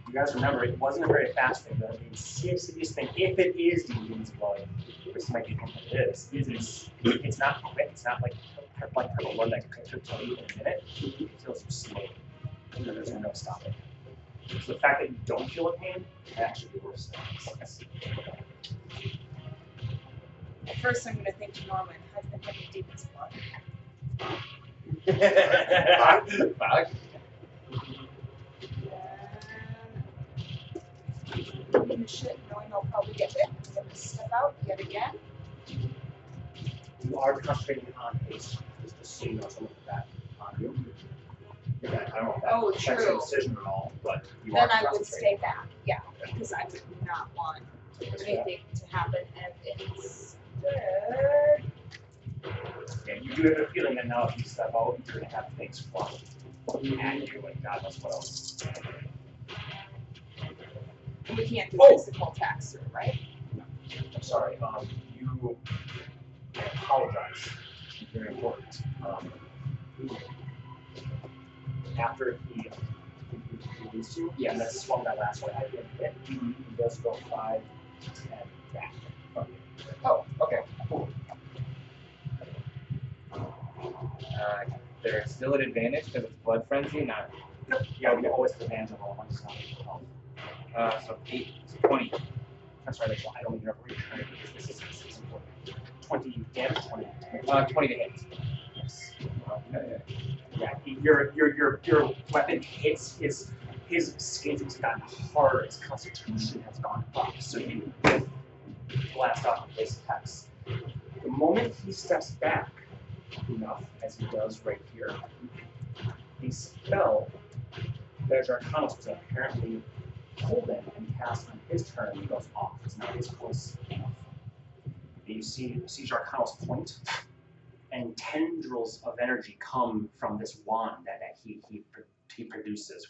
You guys remember, it wasn't a very fast thing, but I mean, serious thing, if it is the Demon's Blood, which might be what it is, is it's, it's not quick, it's not like, like Purple Blood that could kill you in a minute, it kills you slowly. And then There's no stopping. So the fact that you don't feel a pain can actually be worse than this. At first, I'm think to Norman, I've been having demon's blood. Fuck. Eating shit, knowing I'll probably get. I'm gonna step out yet again. You are concentrating on pace, just just so you know, so look at that on you. Okay, I don't know if that Oh, affects true. decision at all, but you are Then I would stay back, yeah, because I would not want anything to happen and instead. Yeah, you do have a feeling that now if you step out, you're gonna have things fly at you and God knows what else. We can't do Oh. physical attacks, right? I'm sorry, um, you, I apologize, very important. Um, after he released you, yeah, and then swung that last one, I did hit, he does go five, ten back. Oh, okay. Uh, they're still at advantage because it's blood frenzy, not Yeah, we always have advantage on all ones, not equal health. uh, so eight, so 20. I'm sorry, Rachel, I don't even remember your turn, because this is, this is important. Twenty damage, twenty. Uh, 20 to hit. Yes. Okay. Yeah, your your your your weapon hits his his skin has gotten harder, his constitution has gone up, so you blast off his attacks. The moment he steps back enough, as he does right here, the spell that Jarkanos was apparently holding and cast on his turn goes off. It's now his close enough. And you see see Jarkanos point and tendrils of energy come from this wand that, that he, he, he produces.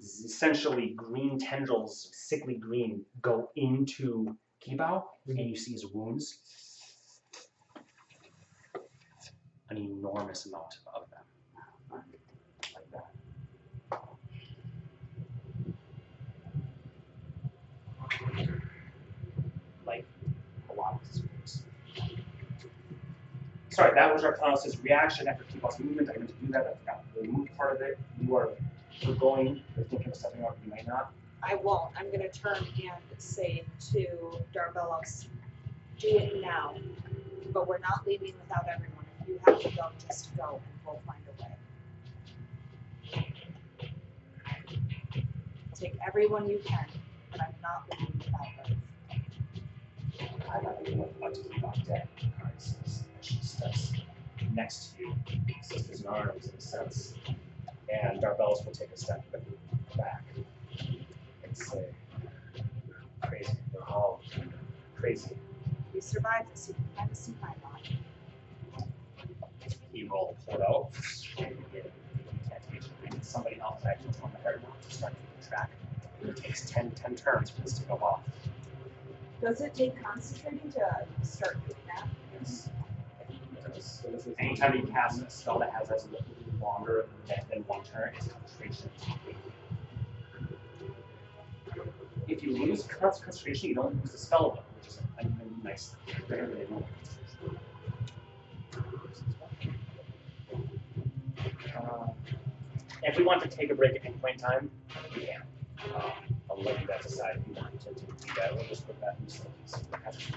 Essentially, green tendrils, sickly green, go into Kebou, and you see his wounds. An enormous amount of them. Like that. Like a lot of his wounds. Sorry, that was our Arcanos' reaction after Kebou's movement. I meant to do that. I forgot the move part of it. You are you're going, you're thinking of stepping up, you may not. I won't. I'm gonna turn and say to Darbelos, do it now. But we're not leaving without everyone. If you have to go, just go and we'll find a way. Take everyone you can, but I'm not leaving without. I got to want to keep on dead. Alright, so she steps next to you, sisters in arms in a sense. And Darbelos will take a step back and say, crazy, they're all crazy. We survived can kind of see my line. he will pull out and get. Somebody else actually on the head to start keeping track. It takes 10, 10 turns for this to go off. Does it take concentrating to start doing that? Yes. Anytime you cast a spell that has as longer than, one turn, it's concentration. If you lose concentration, you don't lose the spell though, which is a, a nice thing. Uh, If we want to take a break at any point in time, we can. Um, I'll let you guys decide if you want to, do that. We'll just put that in the.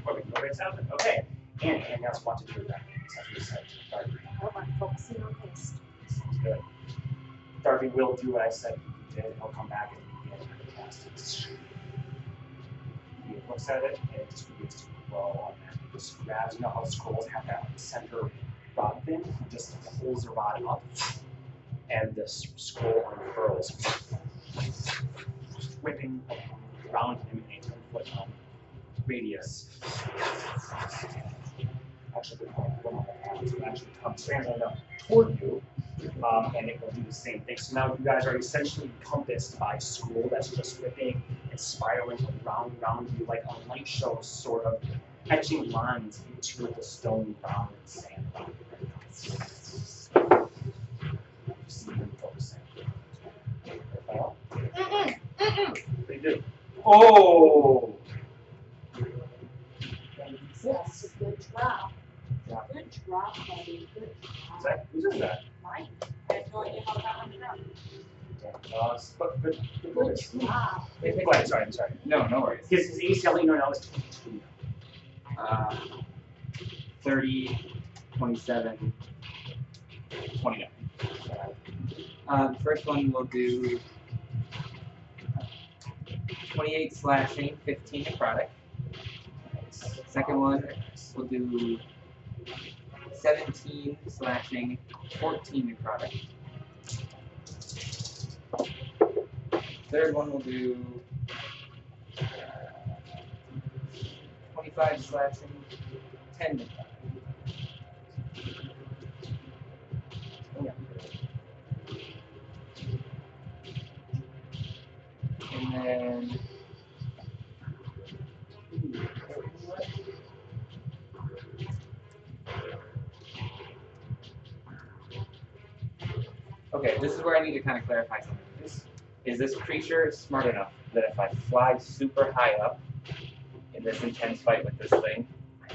Or we can go south. Okay. And anything else want to do with that? As we said, Darby. Hold on, focusing on haste. Sounds good. Darby will do what I said he did. He'll come back and the cast. He looks at it and it just begins to grow on that. He just grabs, you know how scrolls have that center rod thing? He just pulls the rod up and the s- scroll unfurls, whipping around him in a 10 foot um, radius. Actually, will actually come strangely enough toward you, um, and it will do the same thing. So now you guys are essentially encompassed by school that's just whipping and spiraling around around you like a light show, sort of etching lines into the stone ground and sand focusing. They do. Oh! A good drop. Drop. Good Is whose is that? Mine. I have no idea. Uh, good. Wow. Go ahead, sorry, sorry. No, no worries. His, his ACL, you know, now is 22. Uh, 30, 27, 29. Uh, first one we'll do 28 slashing, 15 necrotic. Second one we'll do 17 slashing, 14 necrotic. Third one we'll do uh, 25 slashing, 10 necrotic. And then Okay, this is where I need to kind of clarify something. This, is this creature smart enough that if I fly super high up in this intense fight with this thing,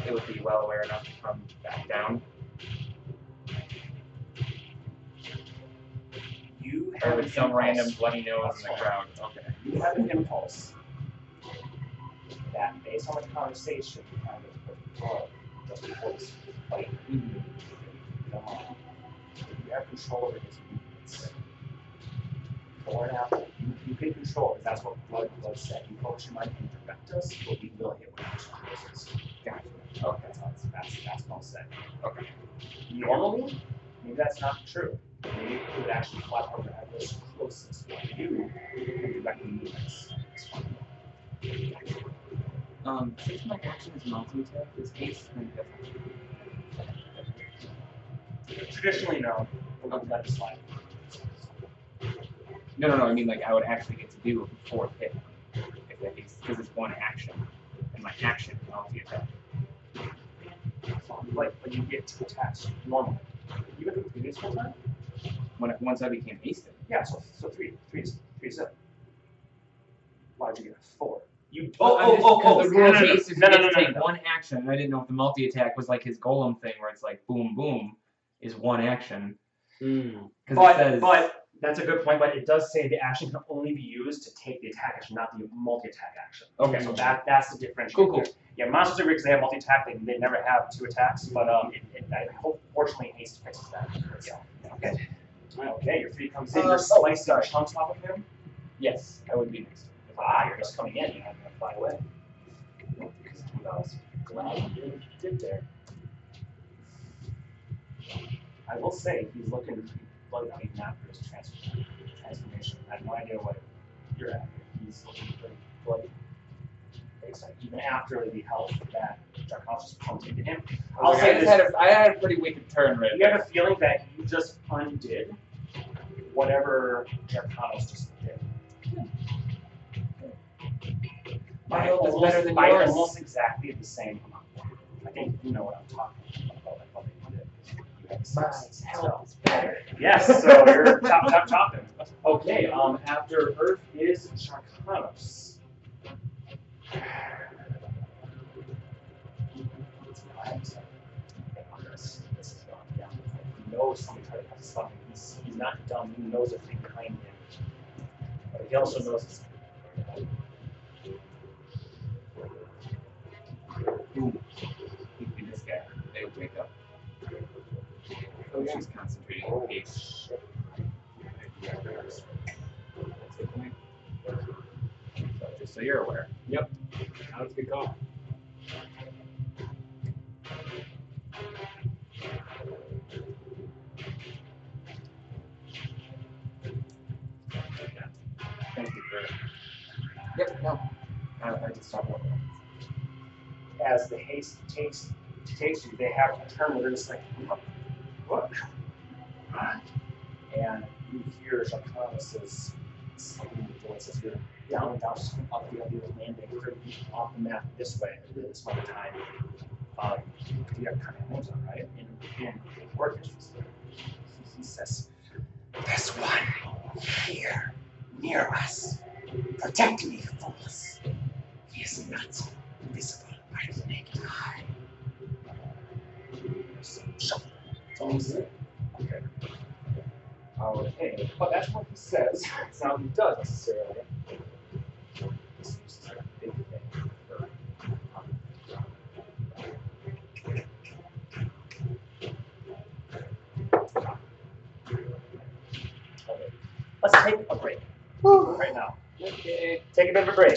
it would be well aware enough to come back down? You Or have with an some impulse. random bloody nose in the crowd? Okay. You have an impulse that, based on the conversation you had with Paul just before this fight, Mhm. You have control over his movements. For now, you, you can control it. That's what Blood Blood said. You focus your mind and direct us, but we will hit when you closes. Gotcha. Okay, that's that's that's all said. Okay. Normally, maybe that's not true. Actually fly over at this closest to You can direct the movements. It's fine. Um, since my action is multi-attack, is haste and Traditionally, no. But we'll let it slide. No, no, no. I mean, like I would actually get to do a fourth hit if that is because it's one action, and my action is multi-attack. Like when you get to attacks normally. Even the previous one time? When it, once I became hasted. Yeah, so so three. Three is three is it. Why'd you get a four? You oh, I'm oh, just- oh, 'cause the rule no, of haste is no, you no, no, to no, take one action, and I didn't know if the multi-attack was like his golem thing, where it's like boom, boom, is one action. Hmm. Because But it says, but that's a good point, but it does say the action can only be used to take the attack action, not the multi-attack action. Okay. So that that's the difference. Cool, cool. Yeah, monsters are weird because they have multi-attack, they, they never have two attacks, but um, it, it, I hope fortunately haste fixes that. Yeah. Okay. Okay, your three comes in, Uh, you're oh, slicing sorry. chunks off of him. yes, I would be next. Ah, you're just coming in, you're not gonna fly away. Because I was glad you did- did there. I will say, he's looking pretty bloody out even after his trans- transformation. I have no idea what you're at. He's looking pretty bloody. Based on, even after the health that Jarkov just pumped into him. I'll say this, had a, I had a pretty wicked turn right you there. have a feeling that you just undid whatever Jarkanos just did. My By is almost, better than by yours. almost exactly the same amount. I think you know what I'm talking about. Like what they did. You have six, better. Yes, so you're top, [LAUGHS] top, topping. Okay, um, after Urf is Jarkanos. This this is going knows somebody tried to stop him. He's, he's not dumb. He knows a thing behind him. But he also knows it's Boom. He'd be this guy. They would wake up. Oh, she's concentrating on the point. So, just so you're aware. Yep. That was a good call. Thank you for. Yep, no. I, I just about that. as the haste takes takes you, they have to turn where they're just like, And you hear Jacquemus's singing voice as you're down and down, up the other landing, off the map this way this in time. Um, you have kind of names on, right? In, work issues. He says, There's one here, near us. Protect me, fools. He is not invisible by the naked eye. So, shuffle. It's almost there. Okay. Okay. But that's what he says it's not what he does necessarily. Let's take a break right now. Okay. Take a bit of a break.